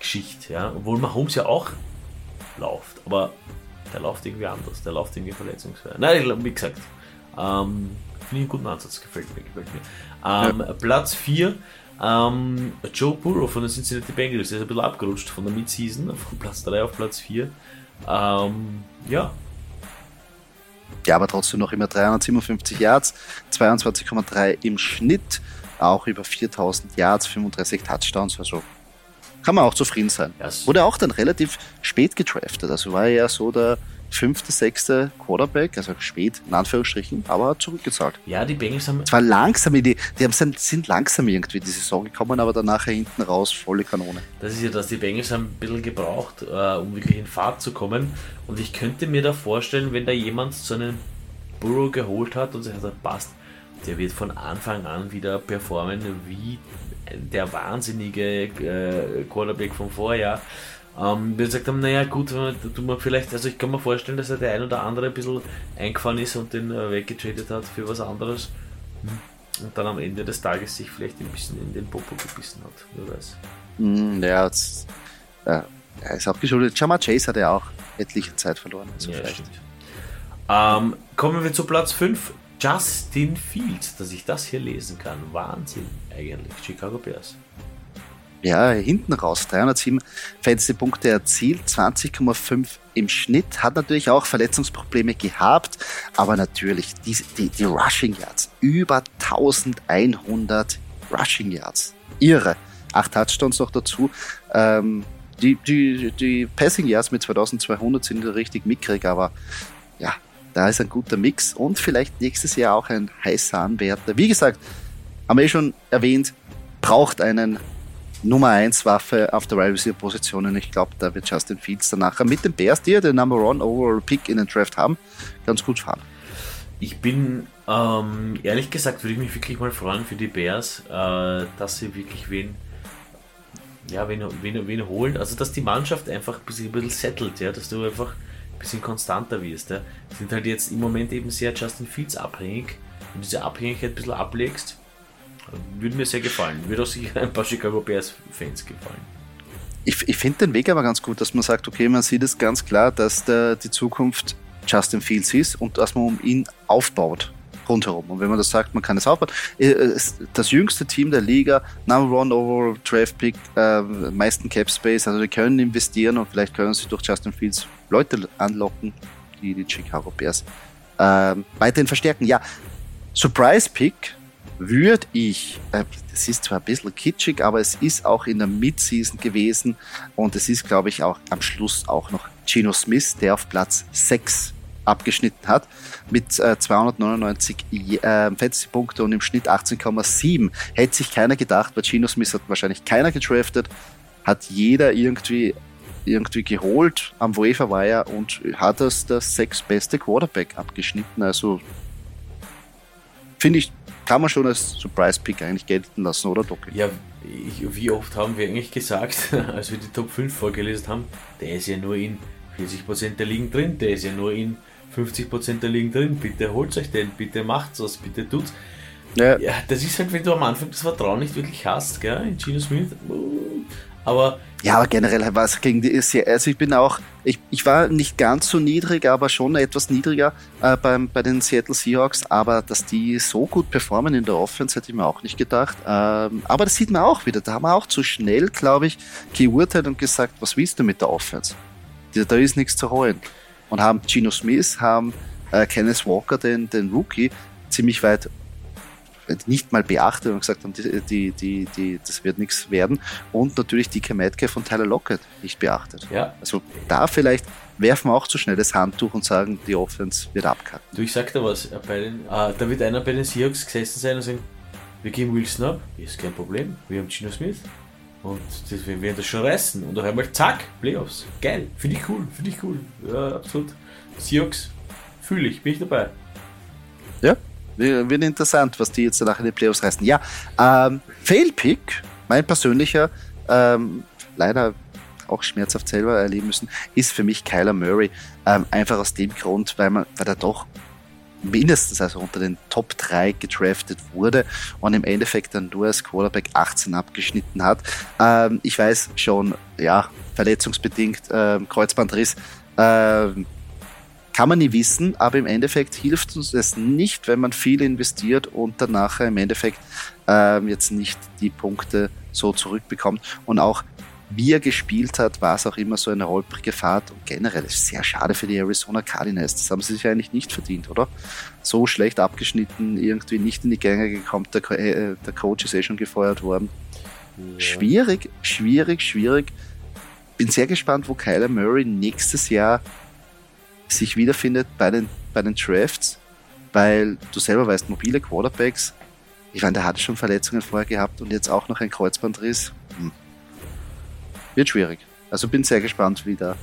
Geschichte, ja. Obwohl Mahomes ja auch läuft, aber der läuft irgendwie anders, der läuft irgendwie verletzungsfrei. Nein, wie gesagt, ähm, finde ich einen guten Ansatz, gefällt mir, gefällt mir. Ähm, ja. Platz 4, ähm, Joe Burrow von den Cincinnati Bengals, der ist ein bisschen abgerutscht von der Midseason, von Platz 3 auf Platz 4. Ähm, ja. Ja, aber trotzdem noch immer 357 Yards, 22,3 im Schnitt, auch über 4000 Yards, 35 Touchdowns, also kann man auch zufrieden sein. Yes. Wurde auch dann relativ spät gedraftet. Also war er ja so der fünfte, sechste Quarterback, also spät, in Anführungsstrichen, aber hat zurückgezahlt. Ja, die Bengals haben. Zwar langsam, die, die haben, sind langsam irgendwie die Saison gekommen, aber danach hinten raus volle Kanone. Das ist ja das, die Bengals haben ein bisschen gebraucht, uh, um wirklich in Fahrt zu kommen. Und ich könnte mir da vorstellen, wenn da jemand so einen Burrow geholt hat und sich hat, passt, der wird von Anfang an wieder performen wie der wahnsinnige äh, Quarterback vom Vorjahr. Ähm, wir gesagt haben, naja gut, du mal vielleicht, also ich kann mir vorstellen, dass er der ein oder andere ein bisschen eingefahren ist und den äh, weggetradet hat für was anderes. Hm. Und dann am Ende des Tages sich vielleicht ein bisschen in den Popo gebissen hat. Wer weiß. Mm, ja, das, äh, er ist auch geschuldet. Jama Chase hat ja auch etliche Zeit verloren. Also ja, ähm, kommen wir zu Platz 5. Justin Fields, dass ich das hier lesen kann. Wahnsinn eigentlich. Chicago Bears. Ja, hinten raus. 307 Fantasy-Punkte erzielt, 20,5 im Schnitt. Hat natürlich auch Verletzungsprobleme gehabt, aber natürlich die, die, die Rushing Yards. Über 1100 Rushing Yards. Irre. Acht Touchdowns noch dazu. Ähm, die, die, die Passing Yards mit 2200 sind richtig mickrig, aber ja, da ist ein guter Mix und vielleicht nächstes Jahr auch ein heißer Anwärter. Wie gesagt, haben wir eh schon erwähnt, braucht einen Nummer 1 Waffe auf der Wide Receiver Position und ich glaube, da wird Justin Fields dann nachher mit den Bears, die ja den Number One Overall Pick in den Draft haben, ganz gut fahren. Ich bin ähm, ehrlich gesagt, würde ich mich wirklich mal freuen für die Bears, äh, dass sie wirklich wen, ja, wen, wen, wen holen. Also, dass die Mannschaft einfach ein bisschen, ein bisschen settelt, ja, dass du einfach ein bisschen konstanter wirst. Ja. Sind halt jetzt im Moment eben sehr Justin Fields abhängig. Wenn du diese Abhängigkeit ein bisschen ablegst, würde mir sehr gefallen. Würde auch sicher ein paar Chicago Bears-Fans gefallen. Ich, ich finde den Weg aber ganz gut, dass man sagt, okay, man sieht es ganz klar, dass der, die Zukunft Justin Fields ist und dass man um ihn aufbaut rundherum. Und wenn man das sagt, man kann es aufbauen. Äh, das jüngste Team der Liga, Number One Overall Draft Pick, äh, meisten Cap Space, also die können investieren und vielleicht können sie durch Justin Fields Leute anlocken, die die Chicago Bears äh, weiterhin verstärken. Ja, Surprise Pick würde ich, äh, das ist zwar ein bisschen kitschig, aber es ist auch in der Midseason gewesen und es ist, glaube ich, auch am Schluss auch noch Gino Smith, der auf Platz 6 abgeschnitten hat mit äh, 299 äh, Fantasy-Punkte und im Schnitt 18,7. Hätte sich keiner gedacht, weil Gino Smith hat wahrscheinlich keiner gedraftet, hat jeder irgendwie irgendwie geholt am Waiver Wire und hat das das sechs beste Quarterback abgeschnitten. Also finde ich kann man schon als Surprise-Pick eigentlich gelten lassen, oder Doc? Ja, ich, wie oft haben wir eigentlich gesagt, als wir die Top 5 vorgelesen haben, der ist ja nur in 40% der Ligen drin, der ist ja nur in 50% der Ligen drin, bitte holt euch den, bitte macht's was, bitte tut's. Ja. ja, das ist halt, wenn du am Anfang das Vertrauen nicht wirklich hast, gell, in Gino Smith, aber ja, aber generell war es gegen die sehr, also ich bin auch, ich, ich war nicht ganz so niedrig, aber schon etwas niedriger äh, beim, bei den Seattle Seahawks, aber dass die so gut performen in der Offense, hätte ich mir auch nicht gedacht. Ähm, aber das sieht man auch wieder, da haben wir auch zu schnell, glaube ich, geurteilt und gesagt, was willst du mit der Offense? Da ist nichts zu holen. Und haben Gino Smith, haben äh, Kenneth Walker, den, den Rookie, ziemlich weit nicht mal beachtet und gesagt haben, die, die, die, die, das wird nichts werden. Und natürlich DK Metcalf von Tyler Lockett nicht beachtet. Ja. Also da vielleicht werfen wir auch zu schnell das Handtuch und sagen, die Offense wird abkacken. Du, ich sag dir was, äh, den, äh, da wird einer bei den Seahawks gesessen sein und sagen, wir geben Wilson ab, ist kein Problem, wir haben Gino Smith. Und wir werden das schon reißen. Und auf einmal, zack, Playoffs. Geil, finde ich cool, finde ich cool. Ja, absolut. Seahawks, fühle ich, bin ich dabei. Ja, wird interessant, was die jetzt danach in die Playoffs reißen. Ja, ähm, Fail-Pick, mein persönlicher, ähm, leider auch schmerzhaft selber erleben müssen, ist für mich Kyler Murray. Ähm, einfach aus dem Grund, weil, man, weil er doch mindestens also unter den Top 3 gedraftet wurde und im Endeffekt dann nur als Quarterback 18 abgeschnitten hat. Ähm, ich weiß schon, ja, verletzungsbedingt, ähm, Kreuzbandriss, ähm, kann man nie wissen, aber im Endeffekt hilft uns es nicht, wenn man viel investiert und danach im Endeffekt ähm, jetzt nicht die Punkte so zurückbekommt. Und auch wie er gespielt hat, war es auch immer so eine holprige Fahrt und generell ist es sehr schade für die Arizona Cardinals. Das haben sie sich eigentlich nicht verdient, oder? So schlecht abgeschnitten, irgendwie nicht in die Gänge gekommen, der, äh, der Coach ist eh schon gefeuert worden. Ja. Schwierig, schwierig, schwierig. Bin sehr gespannt, wo Kyler Murray nächstes Jahr sich wiederfindet bei den, bei den Drafts, weil du selber weißt, mobile Quarterbacks, ich meine, der hat schon Verletzungen vorher gehabt und jetzt auch noch ein Kreuzbandriss. Wird schwierig. Also bin sehr gespannt, wie da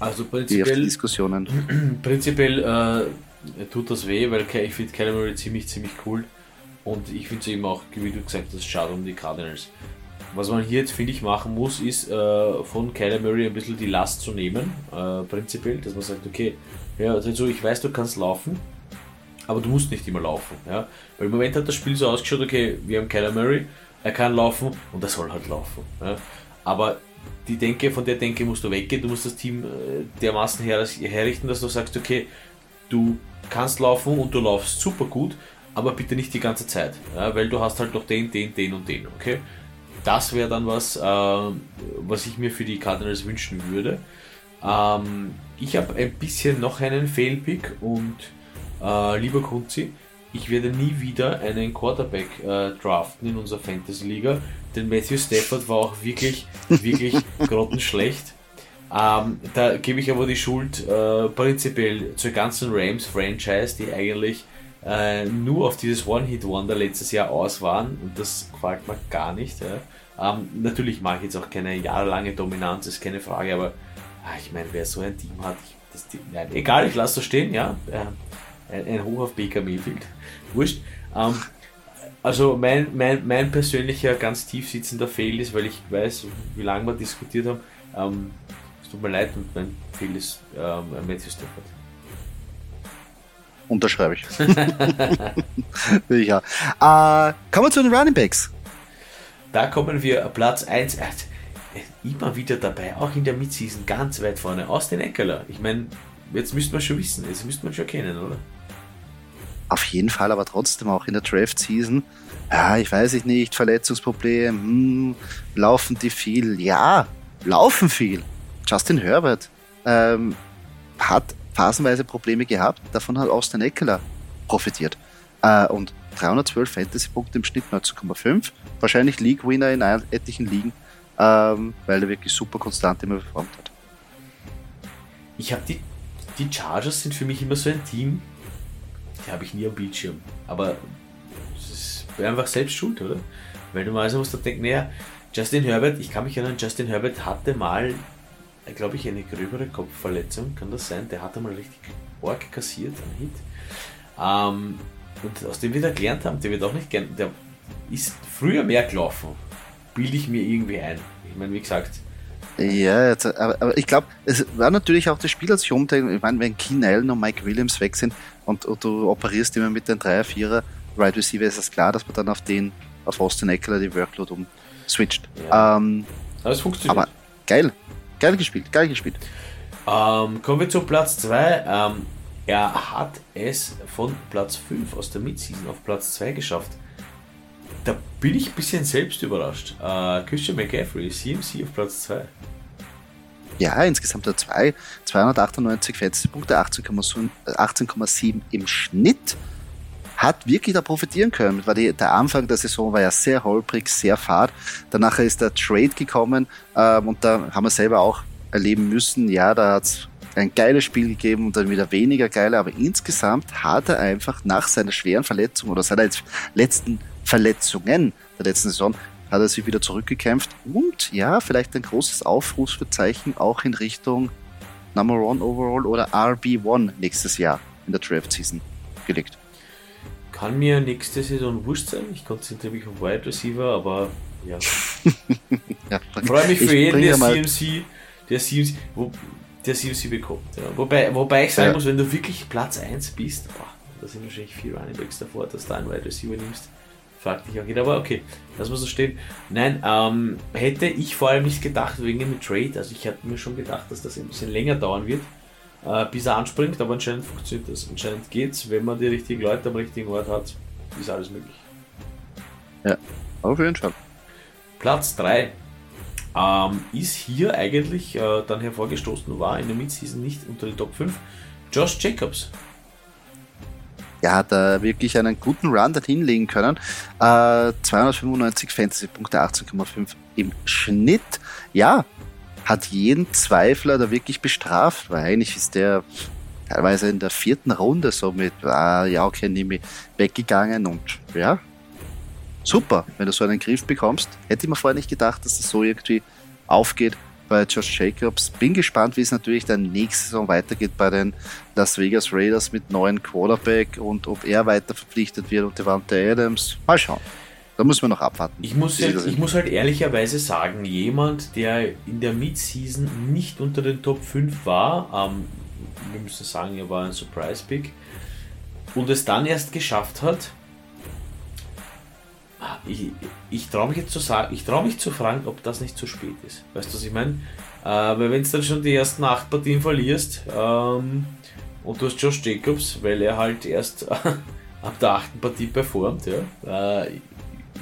also prinzipiell, die Diskussionen. Prinzipiell äh, tut das weh, weil ich finde Murray ziemlich, ziemlich cool. und ich finde es eben auch, wie du gesagt hast, schade um die Cardinals. Was man hier jetzt, finde ich, machen muss, ist äh, von Murray ein bisschen die Last zu nehmen, äh, prinzipiell, dass man sagt, okay, ja, also ich weiß, du kannst laufen, aber du musst nicht immer laufen. Ja? Weil im Moment hat das Spiel so ausgeschaut, okay, wir haben Murray, er kann laufen und er soll halt laufen. Ja? Aber die Denke, von der Denke musst du weggehen, du musst das Team äh, dermaßen her herrichten, dass du sagst, okay, du kannst laufen und du laufst super gut, aber bitte nicht die ganze Zeit, ja? weil du hast halt noch den, den, den und den, okay? Das wäre dann was, äh, was ich mir für die Cardinals wünschen würde. Ähm, ich habe ein bisschen noch einen Failpick und äh, lieber Kunzi, ich werde nie wieder einen Quarterback äh, draften in unserer Fantasy-Liga, denn Matthew Stafford war auch wirklich, wirklich grottenschlecht. Ähm, da gebe ich aber die Schuld äh, prinzipiell zur ganzen Rams-Franchise, die eigentlich äh, nur auf dieses One-Hit-Wonder letztes Jahr aus waren und das gefällt mir gar nicht. Ja. Ähm, natürlich mache ich jetzt auch keine jahrelange Dominanz, ist keine Frage, aber ach, ich meine, wer so ein Team hat, ich, das, nein, egal, ich lasse das stehen, ja. Äh, ein, ein Hoch auf Baker Mayfield. Wurscht. Ähm, also mein, mein, mein persönlicher ganz tief sitzender Fail ist, weil ich weiß, wie lange wir diskutiert haben. Ähm, es tut mir leid und mein Fail ist ähm, Matthew Stafford. Unterschreibe ich. ja. Äh, kommen wir zu den Running Backs. Da kommen wir Platz 1. Äh, immer wieder dabei, auch in der Midseason ganz weit vorne. Aus den Eckeler. Ich meine, jetzt müsste man schon wissen, jetzt müsste man schon kennen, oder? Auf jeden Fall, aber trotzdem auch in der Draft-Season. Ja, ich weiß nicht, Verletzungsproblem, hm, laufen die viel? Ja, laufen viel. Justin Herbert ähm, hat phasenweise Probleme gehabt, davon hat Austin Eckler profitiert. Äh, und 312 Fantasy-Punkte im Schnitt 19,5. Wahrscheinlich League-Winner in etlichen Ligen, ähm, weil er wirklich super konstant immer performt hat. Ich habe die, die Chargers sind für mich immer so ein Team, die habe ich nie am Bildschirm. Aber es ist einfach selbst schuld, oder? Weil du mal also musst du denken, naja, Justin Herbert, ich kann mich erinnern, Justin Herbert hatte mal, glaube ich, eine gröbere Kopfverletzung, kann das sein? Der hatte mal richtig Org kassiert, einen Hit. Ähm, und aus dem wir da gelernt haben, der wird auch nicht gern, der ist früher mehr gelaufen, bilde ich mir irgendwie ein. Ich meine, wie gesagt, ja, jetzt, aber, aber, ich glaube, es war natürlich auch das Spiel, als ich umdenke, ich meine, wenn Keen Allen und Mike Williams weg sind und, und du operierst immer mit den 3er, 4er Right Receiver, ist es klar, dass man dann auf den, auf Austin Eckler die Workload umswitcht. Ja. Ähm, aber es funktioniert. Aber geil, geil gespielt, geil gespielt. Ähm, kommen wir zu Platz 2. Ähm, er hat es von Platz 5 aus der Midseason auf Platz 2 geschafft. Da bin ich ein bisschen selbst überrascht. Äh, Christian McCaffrey, CMC auf Platz 2. Ja, insgesamt hat er 298 Fantasy-Punkte, 18,7 18, im Schnitt. Hat wirklich da profitieren können. War die, der Anfang der Saison war ja sehr holprig, sehr fad. Danach ist der Trade gekommen ähm, und da haben wir selber auch erleben müssen, ja, da hat es ein geiles Spiel gegeben und dann wieder weniger geile, aber insgesamt hat er einfach nach seiner schweren Verletzung oder seiner letzten Verletzungen der letzten Saison hat er sich wieder zurückgekämpft und ja, vielleicht ein großes Aufrufszeichen auch in Richtung Number One Overall oder RB1 nächstes Jahr in der Draft Season gelegt. Kann mir nächste Saison wurscht sein. Ich konzentriere mich auf Wide Receiver, aber ja. ja Freue mich für jeden, der CMC, der CMC, wo, der CMC bekommt. Ja. Wobei, wobei ich sagen ja. muss, wenn du wirklich Platz 1 bist, boah, da sind wahrscheinlich vier Running Backs davor, dass du einen Wide Receiver nimmst fragt dich auch jeder, aber okay, das muss so stehen. Nein, ähm, hätte ich vor allem nicht gedacht wegen dem Trade, also ich hatte mir schon gedacht, dass das ein bisschen länger dauern wird, äh, bis er anspringt, aber anscheinend funktioniert das. Anscheinend geht's, wenn man die richtigen Leute am richtigen Ort hat, ist alles möglich. Ja, auf jeden Fall. Platz 3 ähm, ist hier eigentlich äh, dann hervorgestoßen, war in der Midseason nicht unter die Top 5. Josh Jacobs, ja, hat er wirklich einen guten Run dorthin legen können. Äh, 295 Fantasy-Punkte, 18,5 im Schnitt. Ja, hat jeden Zweifler da wirklich bestraft, weil eigentlich ist der teilweise in der vierten Runde so mit, ah, ja, okay, ich weggegangen und ja, super, wenn du so einen Griff bekommst. Hätte ich mir vorher nicht gedacht, dass das so irgendwie aufgeht. Bei Josh Jacobs. Bin gespannt, wie es natürlich dann nächste Saison weitergeht bei den Las Vegas Raiders mit neuen Quarterback und ob er weiter verpflichtet wird und Devante Adams. Mal schauen. Da muss man noch abwarten. Ich muss, halt, ich muss halt ehrlicherweise sagen, jemand, der in der Midseason nicht unter den Top 5 war, ähm, wir müssen sagen, er war ein Surprise-Pick, und es dann erst geschafft hat, ich, ich traue mich jetzt zu sagen, ich traue mich zu fragen, ob das nicht zu spät ist. Weißt du, was ich meine? Äh, weil wenn du dann schon die ersten acht Partien verlierst ähm, und du hast Josh Jacobs, weil er halt erst ab der achten Partie performt, ja, äh,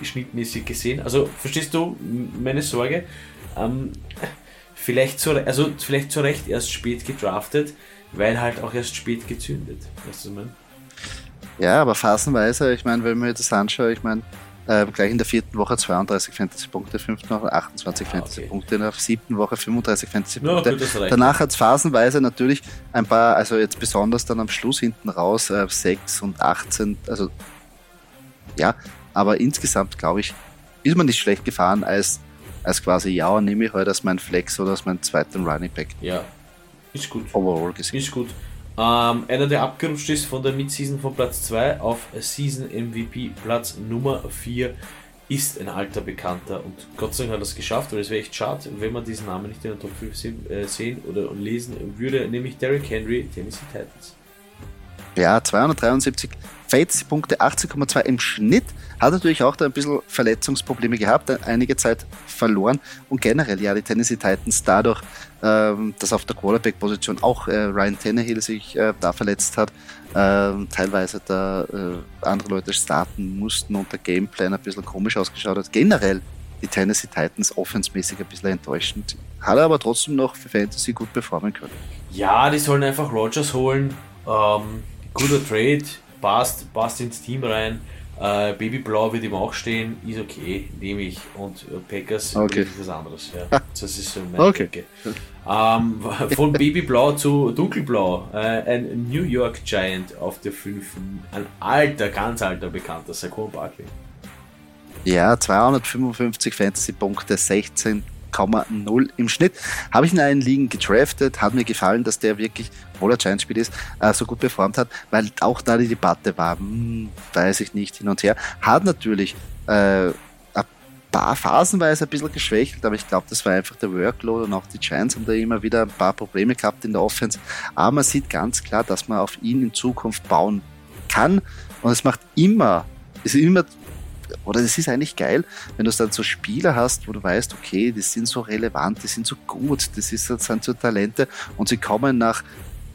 schnittmäßig gesehen. Also verstehst du meine Sorge? Ähm, vielleicht, zu, also vielleicht zu Recht erst spät gedraftet, weil halt auch erst spät gezündet. Weißt du, was ich meine? Ja, aber phasenweise, ich meine, wenn man das anschaut, ich meine, äh, gleich in der vierten Woche 32 Fantasy-Punkte, fünften Woche 28 ah, Fantasy-Punkte, in der siebten Woche 35 Fantasy-Punkte. No, Danach hat es phasenweise natürlich ein paar, also jetzt besonders dann am Schluss hinten raus, äh, 6 und 18, also ja, aber insgesamt glaube ich, ist man nicht schlecht gefahren als, als quasi, ja, nehme ich heute als mein Flex oder als meinen zweiten Running Back. Ja, ist gut. Overall gesehen. Ist gut. Ähm, einer, der abgerutscht ist von der Midseason von Platz 2 auf Season MVP Platz Nummer 4, ist ein alter Bekannter und Gott sei Dank hat er es geschafft, weil es wäre echt schade, wenn man diesen Namen nicht in der Top 5 äh, sehen oder lesen würde, nämlich Derrick Henry, Tennessee Titans. Ja, 273 Fantasy-Punkte, 18,2 im Schnitt. Hat natürlich auch da ein bisschen Verletzungsprobleme gehabt, einige Zeit verloren und generell ja die Tennessee Titans dadurch, dass auf der Quarterback-Position auch äh, Ryan Tannehill sich äh, da verletzt hat, äh, teilweise da äh, andere Leute starten mussten und der Gameplan ein bisschen komisch ausgeschaut hat. Generell die Tennessee Titans offensmäßig ein bisschen enttäuschend. Hat er aber trotzdem noch für Fantasy gut performen können. Ja, die sollen einfach Rogers holen. Ähm, guter Trade passt, passt ins Team rein. Äh, Babyblau wird ihm auch stehen, ist okay, nehme ich. Und Packers okay. ist was anderes. Ja. Das ist so meine okay. Ähm, von Babyblau zu Dunkelblau, äh, ein New York Giant auf der 5. Ein alter, ganz alter Bekannter, Saquon Barkley. Ja, 255 Fantasy-Punkte, 16 0 im Schnitt. Habe ich in einen Ligen gedraftet, hat mir gefallen, dass der wirklich, obwohl er Giants ist, äh, so gut performt hat, weil auch da die Debatte war, hm, weiß ich nicht, hin und her. Hat natürlich äh, ein paar phasenweise ein bisschen geschwächt, aber ich glaube, das war einfach der Workload und auch die Giants haben da immer wieder ein paar Probleme gehabt in der Offense. Aber man sieht ganz klar, dass man auf ihn in Zukunft bauen kann und es macht immer, ist immer oder das ist eigentlich geil, wenn du dann so Spieler hast, wo du weißt, okay, die sind so relevant, die sind so gut, das, ist, das sind so Talente und sie kommen nach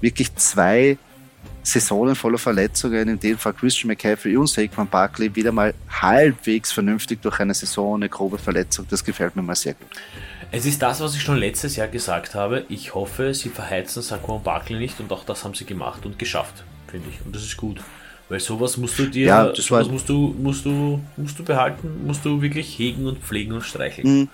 wirklich zwei Saisonen voller Verletzungen, in dem Fall Christian McCaffrey und Saquon Barkley, wieder mal halbwegs vernünftig durch eine Saison, eine grobe Verletzung. Das gefällt mir mal sehr gut. Es ist das, was ich schon letztes Jahr gesagt habe. Ich hoffe, sie verheizen Saquon Barkley nicht und auch das haben sie gemacht und geschafft, finde ich. Und das ist gut. Weil sowas musst du dir, ja, sowas musst du, musst du, musst du behalten, musst du wirklich hegen und pflegen und streicheln. Mhm.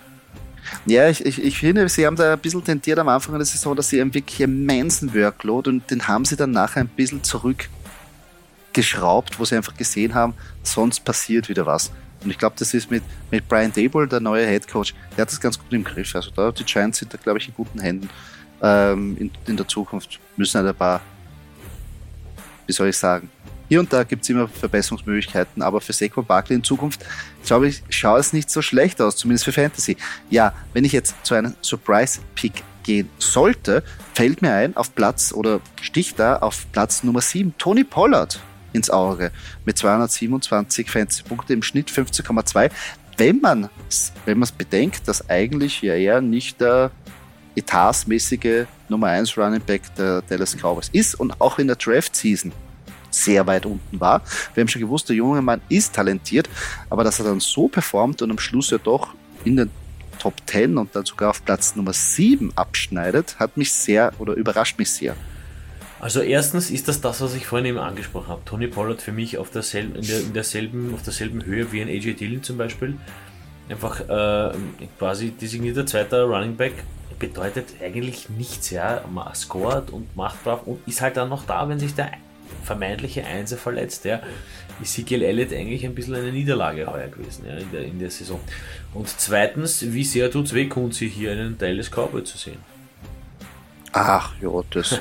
Ja, ich, ich, ich finde, sie haben da ein bisschen tendiert am Anfang der Saison, dass sie einen wirklich immensen Workload und den haben sie dann nachher ein bisschen zurückgeschraubt, wo sie einfach gesehen haben, sonst passiert wieder was. Und ich glaube, das ist mit, mit Brian Dable, der neue Head Coach, der hat das ganz gut im Griff. Also da die Giants sind da, glaube ich, in guten Händen. Ähm, in, in der Zukunft müssen halt ein paar, wie soll ich sagen, hier und da gibt es immer Verbesserungsmöglichkeiten, aber für Saquon Barkley in Zukunft, glaube ich, schaut es nicht so schlecht aus, zumindest für Fantasy. Ja, wenn ich jetzt zu einem Surprise-Pick gehen sollte, fällt mir ein, auf Platz oder sticht da auf Platz Nummer 7 Tony Pollard ins Auge mit 227 Fantasy-Punkte im Schnitt 15,2. Wenn man wenn es bedenkt, dass eigentlich ja er nicht der etatsmäßige Nummer 1 Running Back der Dallas Cowboys ist und auch in der Draft Season sehr weit unten war. Wir haben schon gewusst, der junge Mann ist talentiert, aber dass er dann so performt und am Schluss ja doch in den Top 10 und dann sogar auf Platz Nummer 7 abschneidet, hat mich sehr oder überrascht mich sehr. Also erstens ist das das, was ich vorhin eben angesprochen habe. Tony Pollard für mich auf derselben, in, der, in derselben, auf derselben Höhe wie ein AJ Dillon zum Beispiel. Einfach äh, quasi designierter zweiter Running Back bedeutet eigentlich nichts, ja. Man scored und macht brav und ist halt dann noch da, wenn sich der vermeintliche Einser verletzt, ja, Ezekiel Elliott eigentlich ein bisschen eine Niederlage heuer gewesen ja, in, der, in der Saison. Und zweitens, wie sehr tut es weh, Kunzi hier einen Teil des Cowboy zu sehen? Ach, ja, das,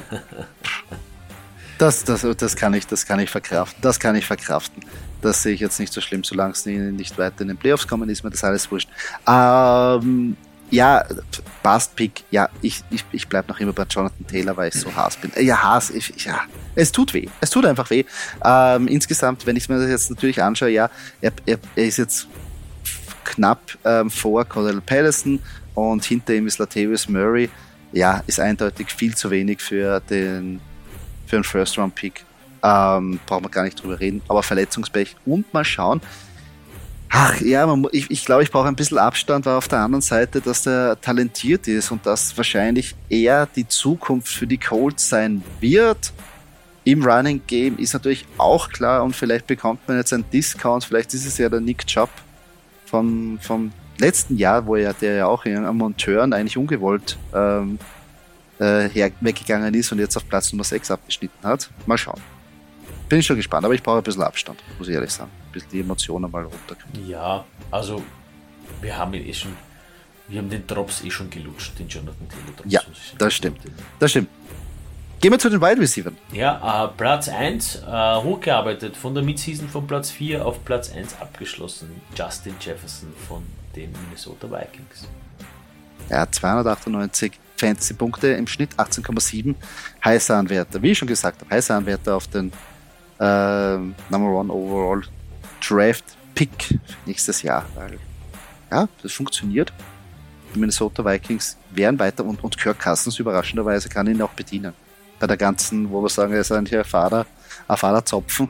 das, das, das, kann ich, das kann ich verkraften. Das kann ich verkraften. Das sehe ich jetzt nicht so schlimm, solange es nicht weiter in den Playoffs kommen, ist mir das alles wurscht. Ähm, ja, Bast Pick, ja, ich, ich, ich bleib noch immer bei Jonathan Taylor, weil ich so Haas bin. Ja, Haas, ich, ja, es tut weh. Es tut einfach weh. Ähm, insgesamt, wenn ich mir das jetzt natürlich anschaue, ja, er, er, er ist jetzt knapp ähm, vor Cordell Patterson und hinter ihm ist Latavius Murray. Ja, ist eindeutig viel zu wenig für den für einen First-Round-Pick. Ähm, brauchen wir gar nicht drüber reden. Aber Verletzungspech und mal schauen, Ach ja, man, ich, ich glaube, ich brauche ein bisschen Abstand, weil auf der anderen Seite, dass der talentiert ist und dass wahrscheinlich eher die Zukunft für die Colts sein wird. Im Running Game ist natürlich auch klar und vielleicht bekommt man jetzt einen Discount, vielleicht ist es ja der Nick Chubb vom, vom letzten Jahr, wo er der ja auch am Monteuren eigentlich ungewollt ähm, äh, her, weggegangen ist und jetzt auf Platz Nummer 6 abgeschnitten hat. Mal schauen. Bin ich schon gespannt, aber ich brauche ein bisschen Abstand, muss ich ehrlich sagen ein bisschen die Emotionen mal runterkriegen. Ja, also wir haben ihn eh schon, wir haben den Drops eh schon gelutscht, den Jonathan Taylor Drops. Ja, das stimmt. Das stimmt. Gehen wir zu den Wide Receivers. Ja, äh, Platz 1 äh, hochgearbeitet, von der Midseason von Platz 4 auf Platz 1 abgeschlossen. Justin Jefferson von den Minnesota Vikings. Ja, 298 Fantasy-Punkte im Schnitt, 18,7 heißer Anwärter. Wie ich schon gesagt habe, heißer Anwärter auf den äh, Number One Overall Draft-Pick nächstes Jahr. Weil, ja, das funktioniert. Die Minnesota Vikings werden weiter und, und Kirk Cousins überraschenderweise kann ihn auch bedienen. Bei der ganzen, wo wir sagen, er ist ein Fahrer, ein Fahrerzopfen.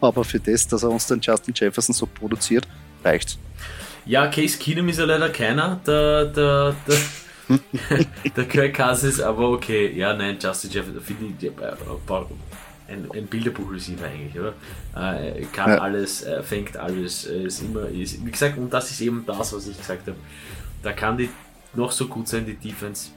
Aber für das, dass er uns den Justin Jefferson so produziert, reicht's. Ja, Case Keenum ist ja leider keiner. Der, der, der, der Kirk Cousins, aber okay. Ja, nein, Justin Jefferson, finde ich, ein, ein Bilderbuch-Receiver eigentlich, oder? Äh, kann ja. alles, äh, fängt alles, äh, ist immer, ist, wie gesagt, und das ist eben das, was ich gesagt habe. Da kann die noch so gut sein, die Defense.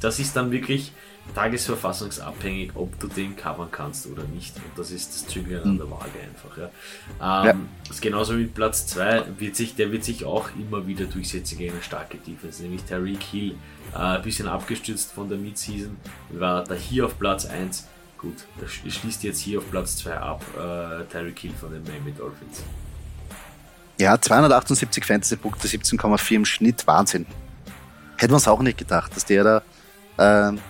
Das ist dann wirklich tagesverfassungsabhängig, ob du den covern kannst oder nicht. Und das ist das Zügeln an der mhm. Waage einfach. Ja. Ähm, ja. Das ist genauso wie Platz 2, wird sich, der wird sich auch immer wieder durchsetzen gegen eine starke Defense, nämlich Tyreek Hill. Äh, ein bisschen abgestürzt von der Midseason, war da hier auf Platz 1 Gut, das schließt jetzt hier auf Platz 2 ab, äh, Tyreek Hill von den Miami Dolphins. Ja, 278 Fantasy-Punkte, 17,4 im Schnitt, Wahnsinn. Hätten wir uns auch nicht gedacht, dass der da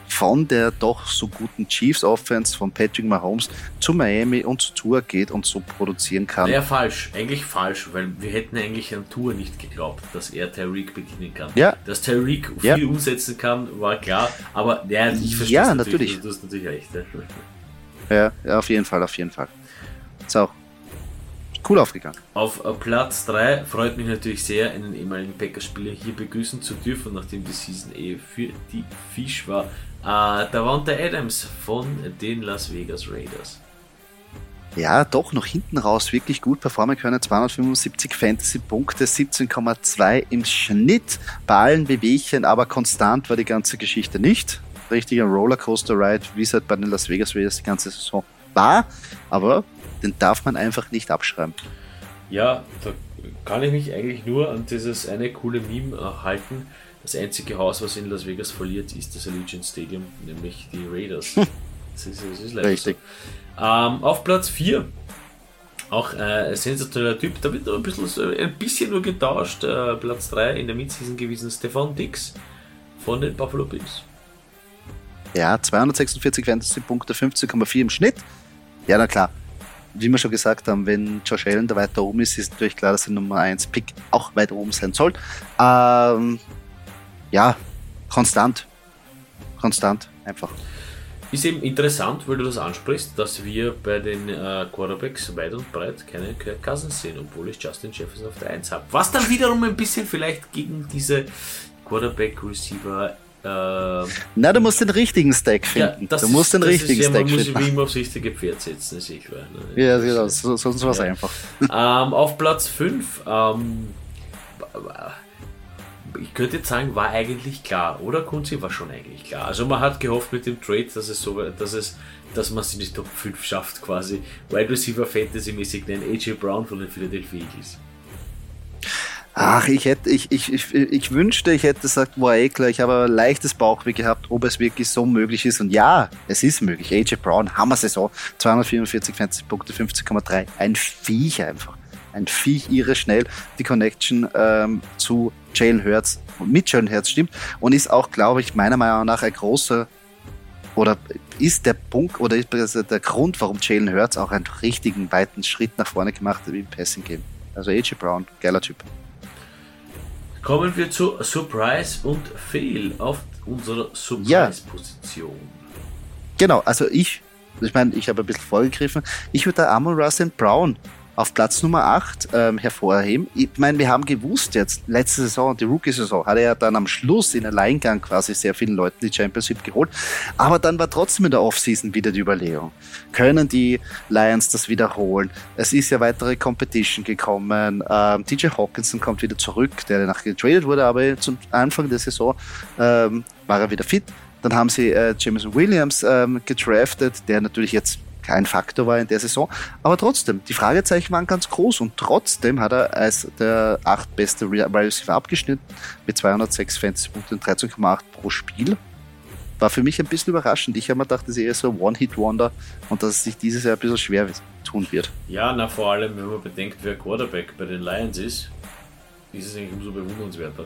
von der doch so guten Chiefs Offense von Patrick Mahomes zu Miami und zu Tour geht und so produzieren kann. Ja, falsch. Eigentlich falsch, weil wir hätten eigentlich an Tour nicht geglaubt, dass er Tyreek bedienen kann. Ja. Dass Tyreek viel ja. umsetzen kann, war klar. Aber ja, ich verstehe ja, natürlich. natürlich. Du hast natürlich recht. Ja. ja, auf jeden Fall, auf jeden Fall. Auch cool aufgegangen. Auf Platz 3 freut mich natürlich sehr, einen ehemaligen Packers-Spieler hier begrüßen zu dürfen, nachdem die Season eh für die Fisch war. Äh, Davante Adams von den Las Vegas Raiders. Ja, doch noch hinten raus wirklich gut performen können. 275 Fantasy-Punkte, 17,2 im Schnitt bei allen Bewegchen, aber konstant war die ganze Geschichte nicht. Richtiger Rollercoaster-Ride, wie es halt bei den Las Vegas Raiders die ganze Saison war. Aber den darf man einfach nicht abschreiben. Ja, da kann ich mich eigentlich nur an dieses eine coole Meme äh, halten. Das einzige Haus, was in Las Vegas verliert, ist das Allegiant Stadium, nämlich die Raiders. Das ist, das ist Richtig. So. Ähm, auf Platz 4 auch äh, ein sensationeller Typ, da wird ein bisschen, ein bisschen nur getauscht. Äh, Platz 3 in der Midseason gewesen, Stefan Dix von den Buffalo Bills. Ja, 246 Fantasy-Punkte, 15,4 im Schnitt. Ja, na klar, wie wir schon gesagt haben, wenn Josh Allen da weiter oben ist, ist natürlich klar, dass der Nummer 1 Pick auch weiter oben sein soll. Ähm, ja, konstant. Konstant, einfach. Ist eben interessant, weil du das ansprichst, dass wir bei den äh, Quarterbacks weit und breit keine Kirk Cousins sehen, obwohl ich Justin Jefferson auf der 1 habe. Was dann wiederum ein bisschen vielleicht gegen diese Quarterback-Receiver äh, Na, du musst den richtigen Stack finden. Ja, du musst den richtigen ist, ja, Stack finden. Man muss wie immer aufs richtige Pferd setzen, ist ich ne? Ja, genau, so, sonst war es ja. einfach. Ähm, auf Platz 5, ähm, ich könnte jetzt sagen, war eigentlich klar, oder Kunzi war schon eigentlich klar. Also man hat gehofft mit dem Trade, dass es so, dass es, dass man es in die Top 5 schafft, quasi. Wide Receiver Fantasy mäßig nennen, AJ Brown von den Philadelphia Eagles. Ach, ich hätte, ich, ich, ich, ich wünschte, ich hätte gesagt, war eh klar, ich habe ein leichtes Bauchweh gehabt, ob es wirklich so möglich ist. Und ja, es ist möglich. AJ Brown, Hammer-Saison, 244 Fantasy-Punkte, 15,3. Ein Viech einfach. Ein Viech, irre schnell. Die Connection ähm, zu Jalen Hurts und mit Jalen Hurts stimmt und ist auch, glaube ich, meiner Meinung nach ein großer oder ist der Punkt oder ist der Grund, warum Jalen Hurts auch einen richtigen weiten Schritt nach vorne gemacht hat im Passing Game. Also AJ Brown, geiler Typ. Kommen wir zu Surprise und Fail auf unserer Surprise-Position. Ja. Genau, also ich, ich meine, ich habe ein bisschen vorgegriffen. Ich würde da Amon Russell Brown auf Platz Nummer 8 ähm, hervorheben. Ich meine, wir haben gewusst jetzt, letzte Saison, die Rookie-Saison, hat er ja dann am Schluss in Alleingang quasi sehr vielen Leuten die Championship geholt. Aber dann war trotzdem in der Offseason wieder die Überlegung. Können die Lions das wiederholen? Es ist ja weitere Competition gekommen. Ähm, DJ Hawkinson kommt wieder zurück, der danach getradet wurde, aber zum Anfang der Saison ähm, war er wieder fit. Dann haben sie äh, Jameson Williams ähm, gedraftet, der natürlich jetzt kein Faktor war in der Saison. Aber trotzdem, die Fragezeichen waren ganz groß und trotzdem hat er als der acht beste Wide Receiver abgeschnitten mit 206 Fantasy-Punkten und 13,8 pro Spiel. War für mich ein bisschen überraschend. Ich habe mir gedacht, das ist eher so ein One-Hit-Wonder und dass es sich dieses Jahr ein bisschen schwer tun wird. Ja, na vor allem, wenn man bedenkt, wer Quarterback bei den Lions ist, ist es eigentlich umso bewundernswerter,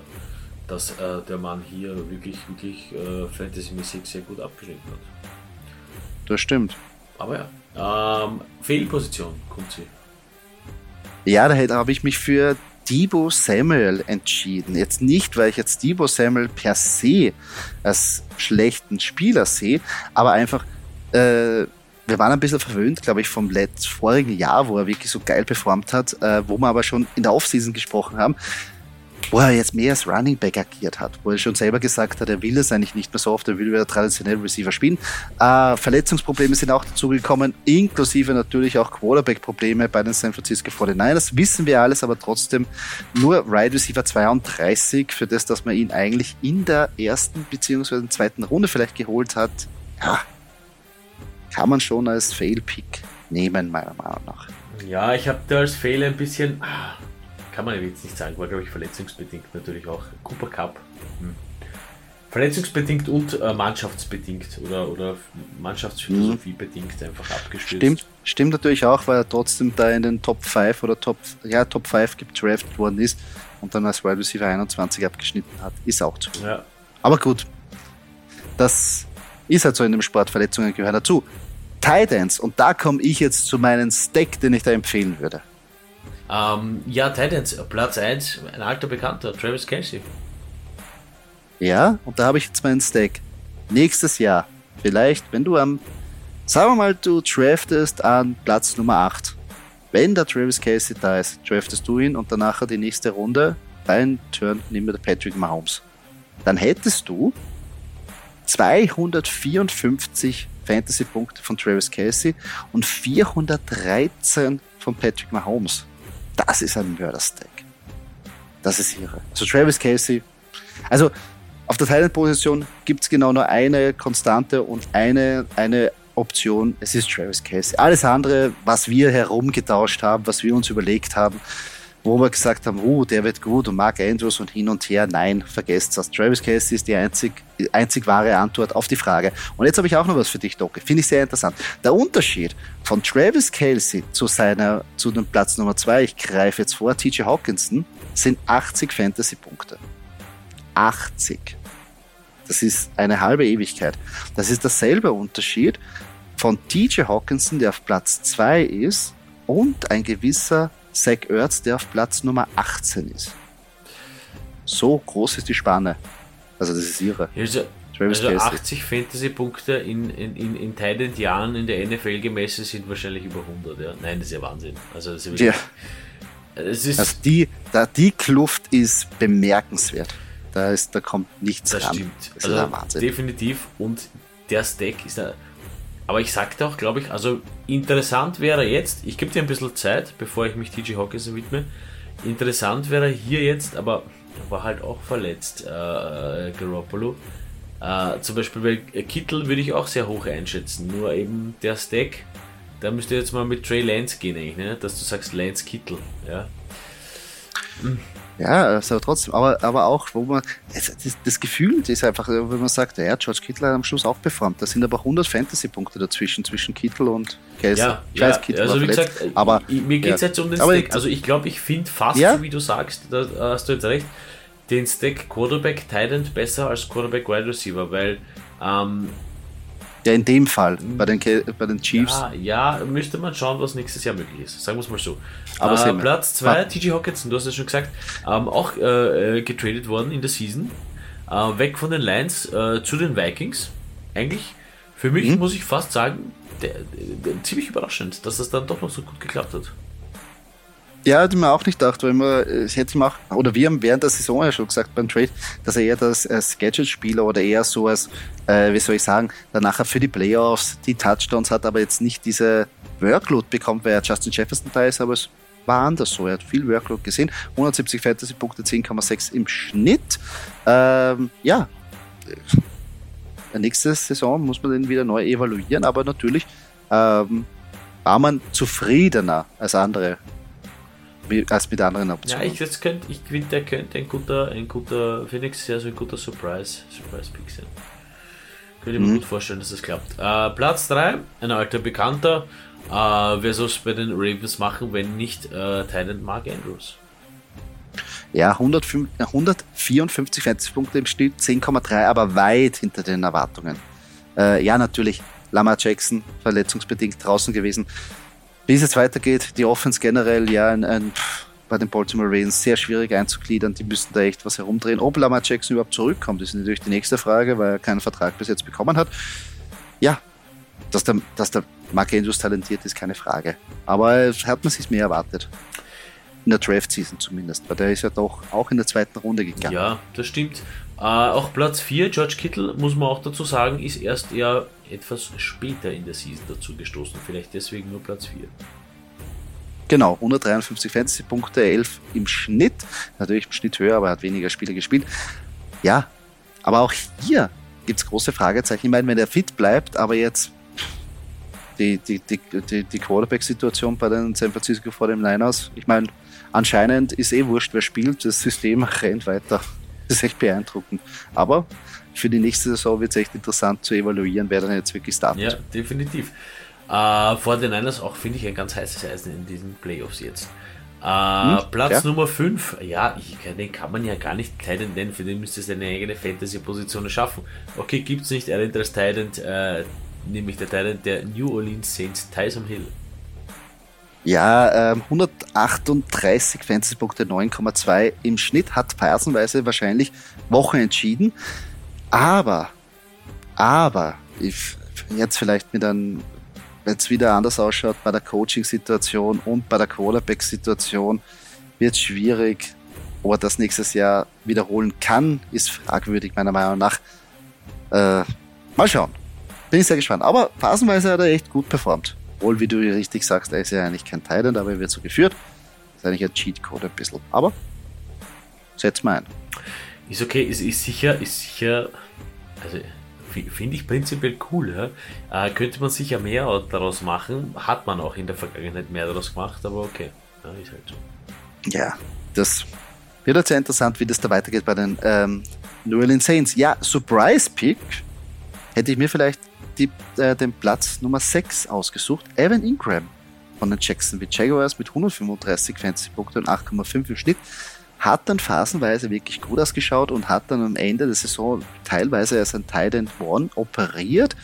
dass äh, der Mann hier wirklich, wirklich äh, fantasymäßig sehr gut abgeschnitten hat. Das stimmt. Aber ja. Ähm, Fehlposition, kommt sie. Ja, da habe ich mich für Debo Samuel entschieden. Jetzt nicht, weil ich jetzt Debo Samuel per se als schlechten Spieler sehe, aber einfach, äh, wir waren ein bisschen verwöhnt, glaube ich, vom letzten, vorigen Jahr, wo er wirklich so geil performt hat, äh, wo wir aber schon in der Offseason gesprochen haben wo er jetzt mehr als Running Back agiert hat, wo er schon selber gesagt hat, er will es eigentlich nicht mehr so oft, er will wieder traditionell Receiver spielen. Äh, Verletzungsprobleme sind auch dazugekommen, inklusive natürlich auch Quarterback-Probleme bei den San Francisco 49ers. Wissen wir alles, aber trotzdem nur Wide Receiver 32 für das, dass man ihn eigentlich in der ersten bzw. zweiten Runde vielleicht geholt hat. Ja, kann man schon als Fail-Pick nehmen, meiner Meinung nach. Ja, ich habe da als Fail ein bisschen ah, kann man jetzt nicht sagen, war glaube ich verletzungsbedingt natürlich auch. Cooper Cup. Hm. Verletzungsbedingt und äh, mannschaftsbedingt oder, oder Mannschaftsphilosophie mhm. bedingt einfach abgestürzt. Stimmt, stimmt natürlich auch, weil er trotzdem da in den Top 5 oder Top, ja, Top 5 gedraftet worden ist und dann als Wide Receiver 21 abgeschnitten hat. Ist auch zu. Ja. Aber gut, das ist halt so in dem Sport, Verletzungen gehören dazu. Titans, und da komme ich jetzt zu meinem Stack, den ich da empfehlen würde. Ähm, ja, Titans, Platz 1, ein alter Bekannter, Travis Kelsey. Ja, und da habe ich jetzt meinen Stack. Nächstes Jahr, vielleicht, wenn du am, sagen wir mal, du draftest an Platz Nummer 8. Wenn der Travis Kelsey da ist, draftest du ihn und danach die nächste Runde, dein Turn, nimm mir Patrick Mahomes. Dann hättest du 254 Fantasy-Punkte von Travis Kelsey und 413 von Patrick Mahomes. Das ist ein Mörderstack. Das ist irre. Also Travis Casey. Also auf der Thailand-Position gibt es genau nur eine Konstante und eine, eine Option. Es ist Travis Casey. Alles andere, was wir herumgetauscht haben, was wir uns überlegt haben, wo wir gesagt haben, oh, der wird gut und Mark Andrews und hin und her. Nein, vergesst das. Travis Casey ist die einzig, einzig wahre Antwort auf die Frage. Und jetzt habe ich auch noch was für dich, Doc. Finde ich sehr interessant. Der Unterschied von Travis Kelsey zu seiner, zu dem Platz Nummer zwei, ich greife jetzt vor, TJ Hawkinson, sind 80 Fantasy-Punkte. 80. Das ist eine halbe Ewigkeit. Das ist derselbe Unterschied von TJ Hawkinson, der auf Platz zwei ist, und ein gewisser Zach Ertz, der auf Platz Nummer 18 ist. So groß ist die Spanne. Also das ist ihre. Also, also 80 Fantasy-Punkte in, in, in, in Thailand Jahren in der NFL gemessen sind wahrscheinlich über 100. Ja. Nein, das ist ja Wahnsinn. Also, das ist, ja. es ist also die, da, die Kluft ist bemerkenswert. Da, ist, da kommt nichts das ran. Stimmt. Das also Wahnsinn. Definitiv. Und der Stack ist da aber ich sagte auch, glaube ich, also interessant wäre jetzt, ich gebe dir ein bisschen Zeit, bevor ich mich TJ Hawkinson widme. Interessant wäre hier jetzt, aber war halt auch verletzt, äh, Garoppolo. Äh, zum Beispiel bei Kittel würde ich auch sehr hoch einschätzen, nur eben der Stack, da müsste jetzt mal mit Trey Lance gehen eigentlich, ne? dass du sagst Lance Kittel. Ja. Hm. Ja, also trotzdem, aber, aber auch, wo man, das, das Gefühl ist einfach, wenn man sagt, ja, George Kittle hat am Schluss auch performt. Da sind aber 100 Fantasy-Punkte dazwischen, zwischen Kittle und Kelsey. Ja, ich weiß, Kittle also wie gesagt, aber, mir geht es ja. jetzt um den aber Stack. Also ich glaube, ich finde fast, ja? wie du sagst, da hast du jetzt recht, den Stack Quarterback Titan besser als Quarterback Wide Receiver, weil ähm, ja, in dem Fall, bei den, bei den Chiefs. Ja, ja, müsste man schauen, was nächstes Jahr möglich ist. Sagen wir es mal so. Aber äh, Platz 2, TJ Hawkinson, du hast es schon gesagt, ähm, auch äh, äh, getradet worden in der Season. Äh, weg von den Lions äh, zu den Vikings. Eigentlich, für mich mhm. muss ich fast sagen, der, der, ziemlich überraschend, dass das dann doch noch so gut geklappt hat. Ja, hätte ich mir auch nicht gedacht, weil man, es hätte auch, oder wir haben während der Saison ja schon gesagt beim Trade, dass er eher das als Gadget-Spieler oder eher so als, äh, wie soll ich sagen, dann nachher für die Playoffs die Touchdowns hat, aber jetzt nicht diese Workload bekommt, weil er Justin Jefferson da ist, aber es war anders so. Er hat viel Workload gesehen. 170 Fantasy-Punkte, 10,6 im Schnitt. Ähm, ja, nächste Saison muss man den wieder neu evaluieren, aber natürlich ähm, war man zufriedener als andere als mit anderen Optionen. Ja, ich, das könnt, ich finde, der könnte ein guter, ein guter, für nächstes Jahr so ein guter Surprise, Surprise Pick sein. Könnte ich mir mhm. gut vorstellen, dass das klappt. Äh, Platz 3, ein alter Bekannter. Äh, wer soll es bei den Ravens machen, wenn nicht äh, Thailand Mark Andrews? Ja, 105, 154 Fantasy-Punkte im Schnitt, 10,3, aber weit hinter den Erwartungen. Äh, ja, natürlich, Lama Jackson verletzungsbedingt draußen gewesen. Wie es jetzt weitergeht, die Offense generell, ja, ein, ein, bei den Baltimore Ravens sehr schwierig einzugliedern. Die müssten da echt was herumdrehen. Ob Lamar Jackson überhaupt zurückkommt, ist natürlich die nächste Frage, weil er keinen Vertrag bis jetzt bekommen hat. Ja, dass der, dass der Mark Andrews talentiert ist, keine Frage. Aber hat man sich mehr erwartet. In der Draft-Season zumindest, weil der ist ja doch auch in der zweiten Runde gegangen. Ja, das stimmt. Äh, auch Platz 4, George Kittle, muss man auch dazu sagen, ist erst eher etwas später in der Season dazu gestoßen. Vielleicht deswegen nur Platz 4. Genau, 153 Fantasy-Punkte, 11 im Schnitt. Natürlich im Schnitt höher, aber er hat weniger Spiele gespielt. Ja, aber auch hier gibt es große Fragezeichen. Ich meine, wenn er fit bleibt, aber jetzt die, die, die, die, die Quarterback-Situation bei den San Francisco vor dem Niners, ich meine, anscheinend ist eh wurscht, wer spielt, das System rennt weiter. Das ist echt beeindruckend. Aber für die nächste Saison wird es echt interessant zu evaluieren, wer dann jetzt wirklich startet. Ja, definitiv. Äh, vor den Niners auch, finde ich, ein ganz heißes Eisen in diesen Playoffs jetzt. Äh, hm, Platz ja. Nummer 5, ja, ich, den kann man ja gar nicht Titan nennen, für den müsste es eine eigene Fantasy-Position schaffen. Okay, gibt es nicht, er als Titan, äh, nämlich der Titan der New Orleans Saints, Tyson Hill. Ja, ähm, 138 Fantasy-Punkte, 9,2 im Schnitt, hat phasenweise wahrscheinlich Wochen entschieden. Aber, aber, ich, jetzt vielleicht mit einem, wenn es wieder anders ausschaut bei der Coaching-Situation und bei der Quarterback-Situation, wird es schwierig. Ob er das nächstes Jahr wiederholen kann, ist fragwürdig, meiner Meinung nach. Äh, mal schauen. Bin ich sehr gespannt. Aber phasenweise hat er echt gut performt. Obwohl, wie du richtig sagst, er ist ja eigentlich kein Thailand, aber er wird so geführt. Das ist eigentlich ein Cheatcode ein bisschen. Aber setz mal ein. Ist okay, ist, ist sicher, ist sicher, also finde ich prinzipiell cool. Ja? Äh, könnte man sicher mehr daraus machen. Hat man auch in der Vergangenheit mehr daraus gemacht, aber okay. Ja, ist halt so. Ja, das wird jetzt sehr interessant, wie das da weitergeht bei den ähm, New Orleans Saints. Ja, Surprise Pick hätte ich mir vielleicht die, äh, den Platz Nummer 6 ausgesucht. Evan Ingram von den Jacksonville Jaguars mit 135 Fantasy-Punkten und 8,5 im Schnitt hat dann phasenweise wirklich gut ausgeschaut und hat dann am Ende der Saison teilweise als ein Titan One operiert.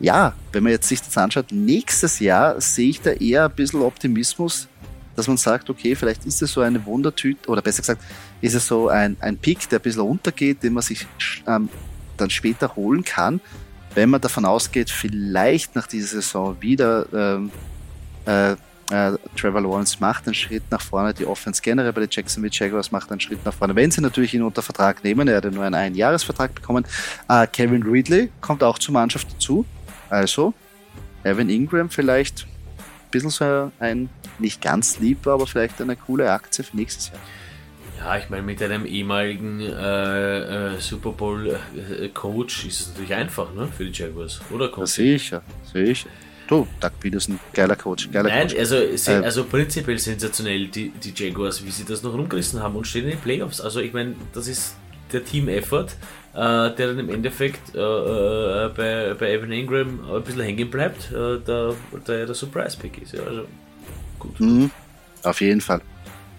Ja, wenn man jetzt sich das anschaut, nächstes Jahr sehe ich da eher ein bisschen Optimismus, dass man sagt, okay, vielleicht ist es so eine Wundertüte, oder besser gesagt, ist es so ein, ein Pick, der ein bisschen runtergeht, den man sich ähm, dann später holen kann, wenn man davon ausgeht, vielleicht nach dieser Saison wieder ähm, äh, äh, Trevor Lawrence macht einen Schritt nach vorne, die Offense generell bei den Jacksonville Jaguars macht einen Schritt nach vorne. Wenn sie natürlich ihn unter Vertrag nehmen, er hat ja nur einen Einjahresvertrag bekommen. Äh, Kevin Ridley kommt auch zur Mannschaft dazu. Also, Evan Ingram vielleicht ein bisschen so ein, nicht ganz lieb, aber vielleicht eine coole Aktie für nächstes Jahr. Ja, ich meine, mit einem ehemaligen äh, äh, Super Bowl-Coach ist es natürlich einfach ne, für die Jaguars, oder? Das sicher, sicher. Du, Doug Peterson, geiler Coach, geiler Nein, Coach. also, äh, also prinzipiell sensationell, die, die Jaguars, wie sie das noch rumgerissen haben und stehen in den Playoffs. Also ich meine, das ist der Team-Effort, äh, der dann im Endeffekt äh, äh, bei, bei Evan Ingram ein bisschen hängen bleibt, äh, der, der der Surprise-Pick ist. Ja, also gut. Mhm, auf jeden Fall.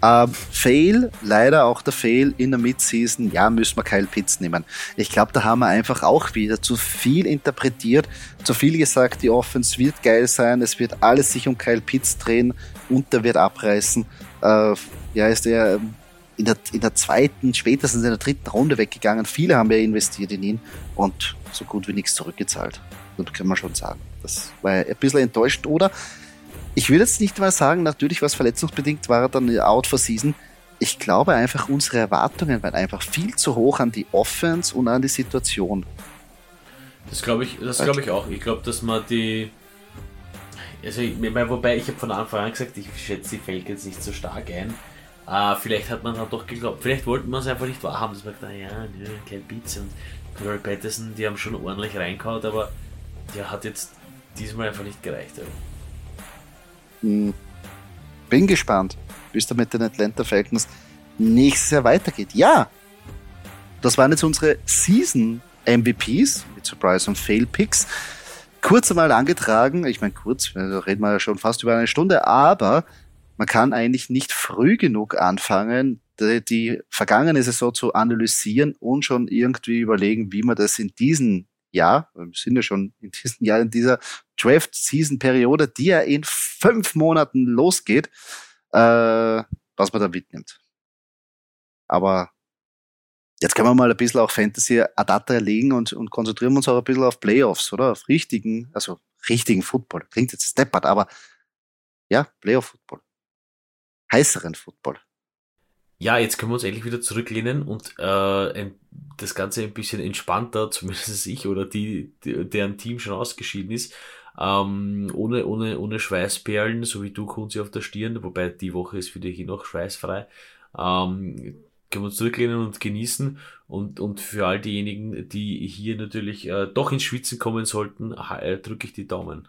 Ähm, Fail, leider auch der Fail in der Midseason, ja, müssen wir Kyle Pitts nehmen. Ich glaube, da haben wir einfach auch wieder zu viel interpretiert, zu viel gesagt, die Offense wird geil sein, es wird alles sich um Kyle Pitts drehen und der wird abreißen. Äh, ja, ist der in der, in der zweiten, spätestens in der dritten Runde weggegangen. Viele haben ja investiert in ihn und so gut wie nichts zurückgezahlt. Das kann man schon sagen. Das war ein bisschen enttäuscht, oder? Ich will jetzt nicht mal sagen, natürlich was verletzungsbedingt war dann out for season. Ich glaube einfach, unsere Erwartungen waren einfach viel zu hoch an die Offense und an die Situation. Das glaube ich, das ich auch. Ich glaube, dass man die. Also, ich meine, wobei ich habe von Anfang an gesagt, ich schätze die Falcons nicht so stark ein. Uh, vielleicht hat man dann doch geglaubt, vielleicht wollten wir es einfach nicht wahrhaben, dass man gedacht, ja, nö, kein Beats und Corey Patterson, die haben schon ordentlich reingehauen, aber der hat jetzt diesmal einfach nicht gereicht. Also. Hm. Bin gespannt, wie es da mit den Atlanta Falcons nächstes Jahr weitergeht. Ja, das waren jetzt unsere Season MVPs mit Surprise und Fail Picks. Kurz einmal angetragen, ich meine kurz, da reden wir ja schon fast über eine Stunde, aber man kann eigentlich nicht früh genug anfangen, die, die vergangene Saison zu analysieren und schon irgendwie überlegen, wie man das in diesem Jahr, wir sind ja schon in diesem Jahr, in dieser Draft-Season-Periode, die ja in fünf Monaten losgeht, äh, was man da mitnimmt. Aber jetzt können wir mal ein bisschen auch Fantasy Adapter legen und, und konzentrieren uns auch ein bisschen auf Playoffs, oder? Auf richtigen, also richtigen Football. Klingt jetzt steppert, aber ja, Playoff-Football. Heißeren Football. Ja, jetzt können wir uns endlich wieder zurücklehnen und äh, das Ganze ein bisschen entspannter, zumindest ich oder die, deren Team schon ausgeschieden ist, ähm, ohne, ohne, ohne Schweißperlen, so wie du Kunzi auf der Stirn, wobei die Woche ist für dich noch schweißfrei. Ähm, können wir uns zurücklehnen und genießen und, und für all diejenigen, die hier natürlich äh, doch ins Schwitzen kommen sollten, äh, drücke ich die Daumen.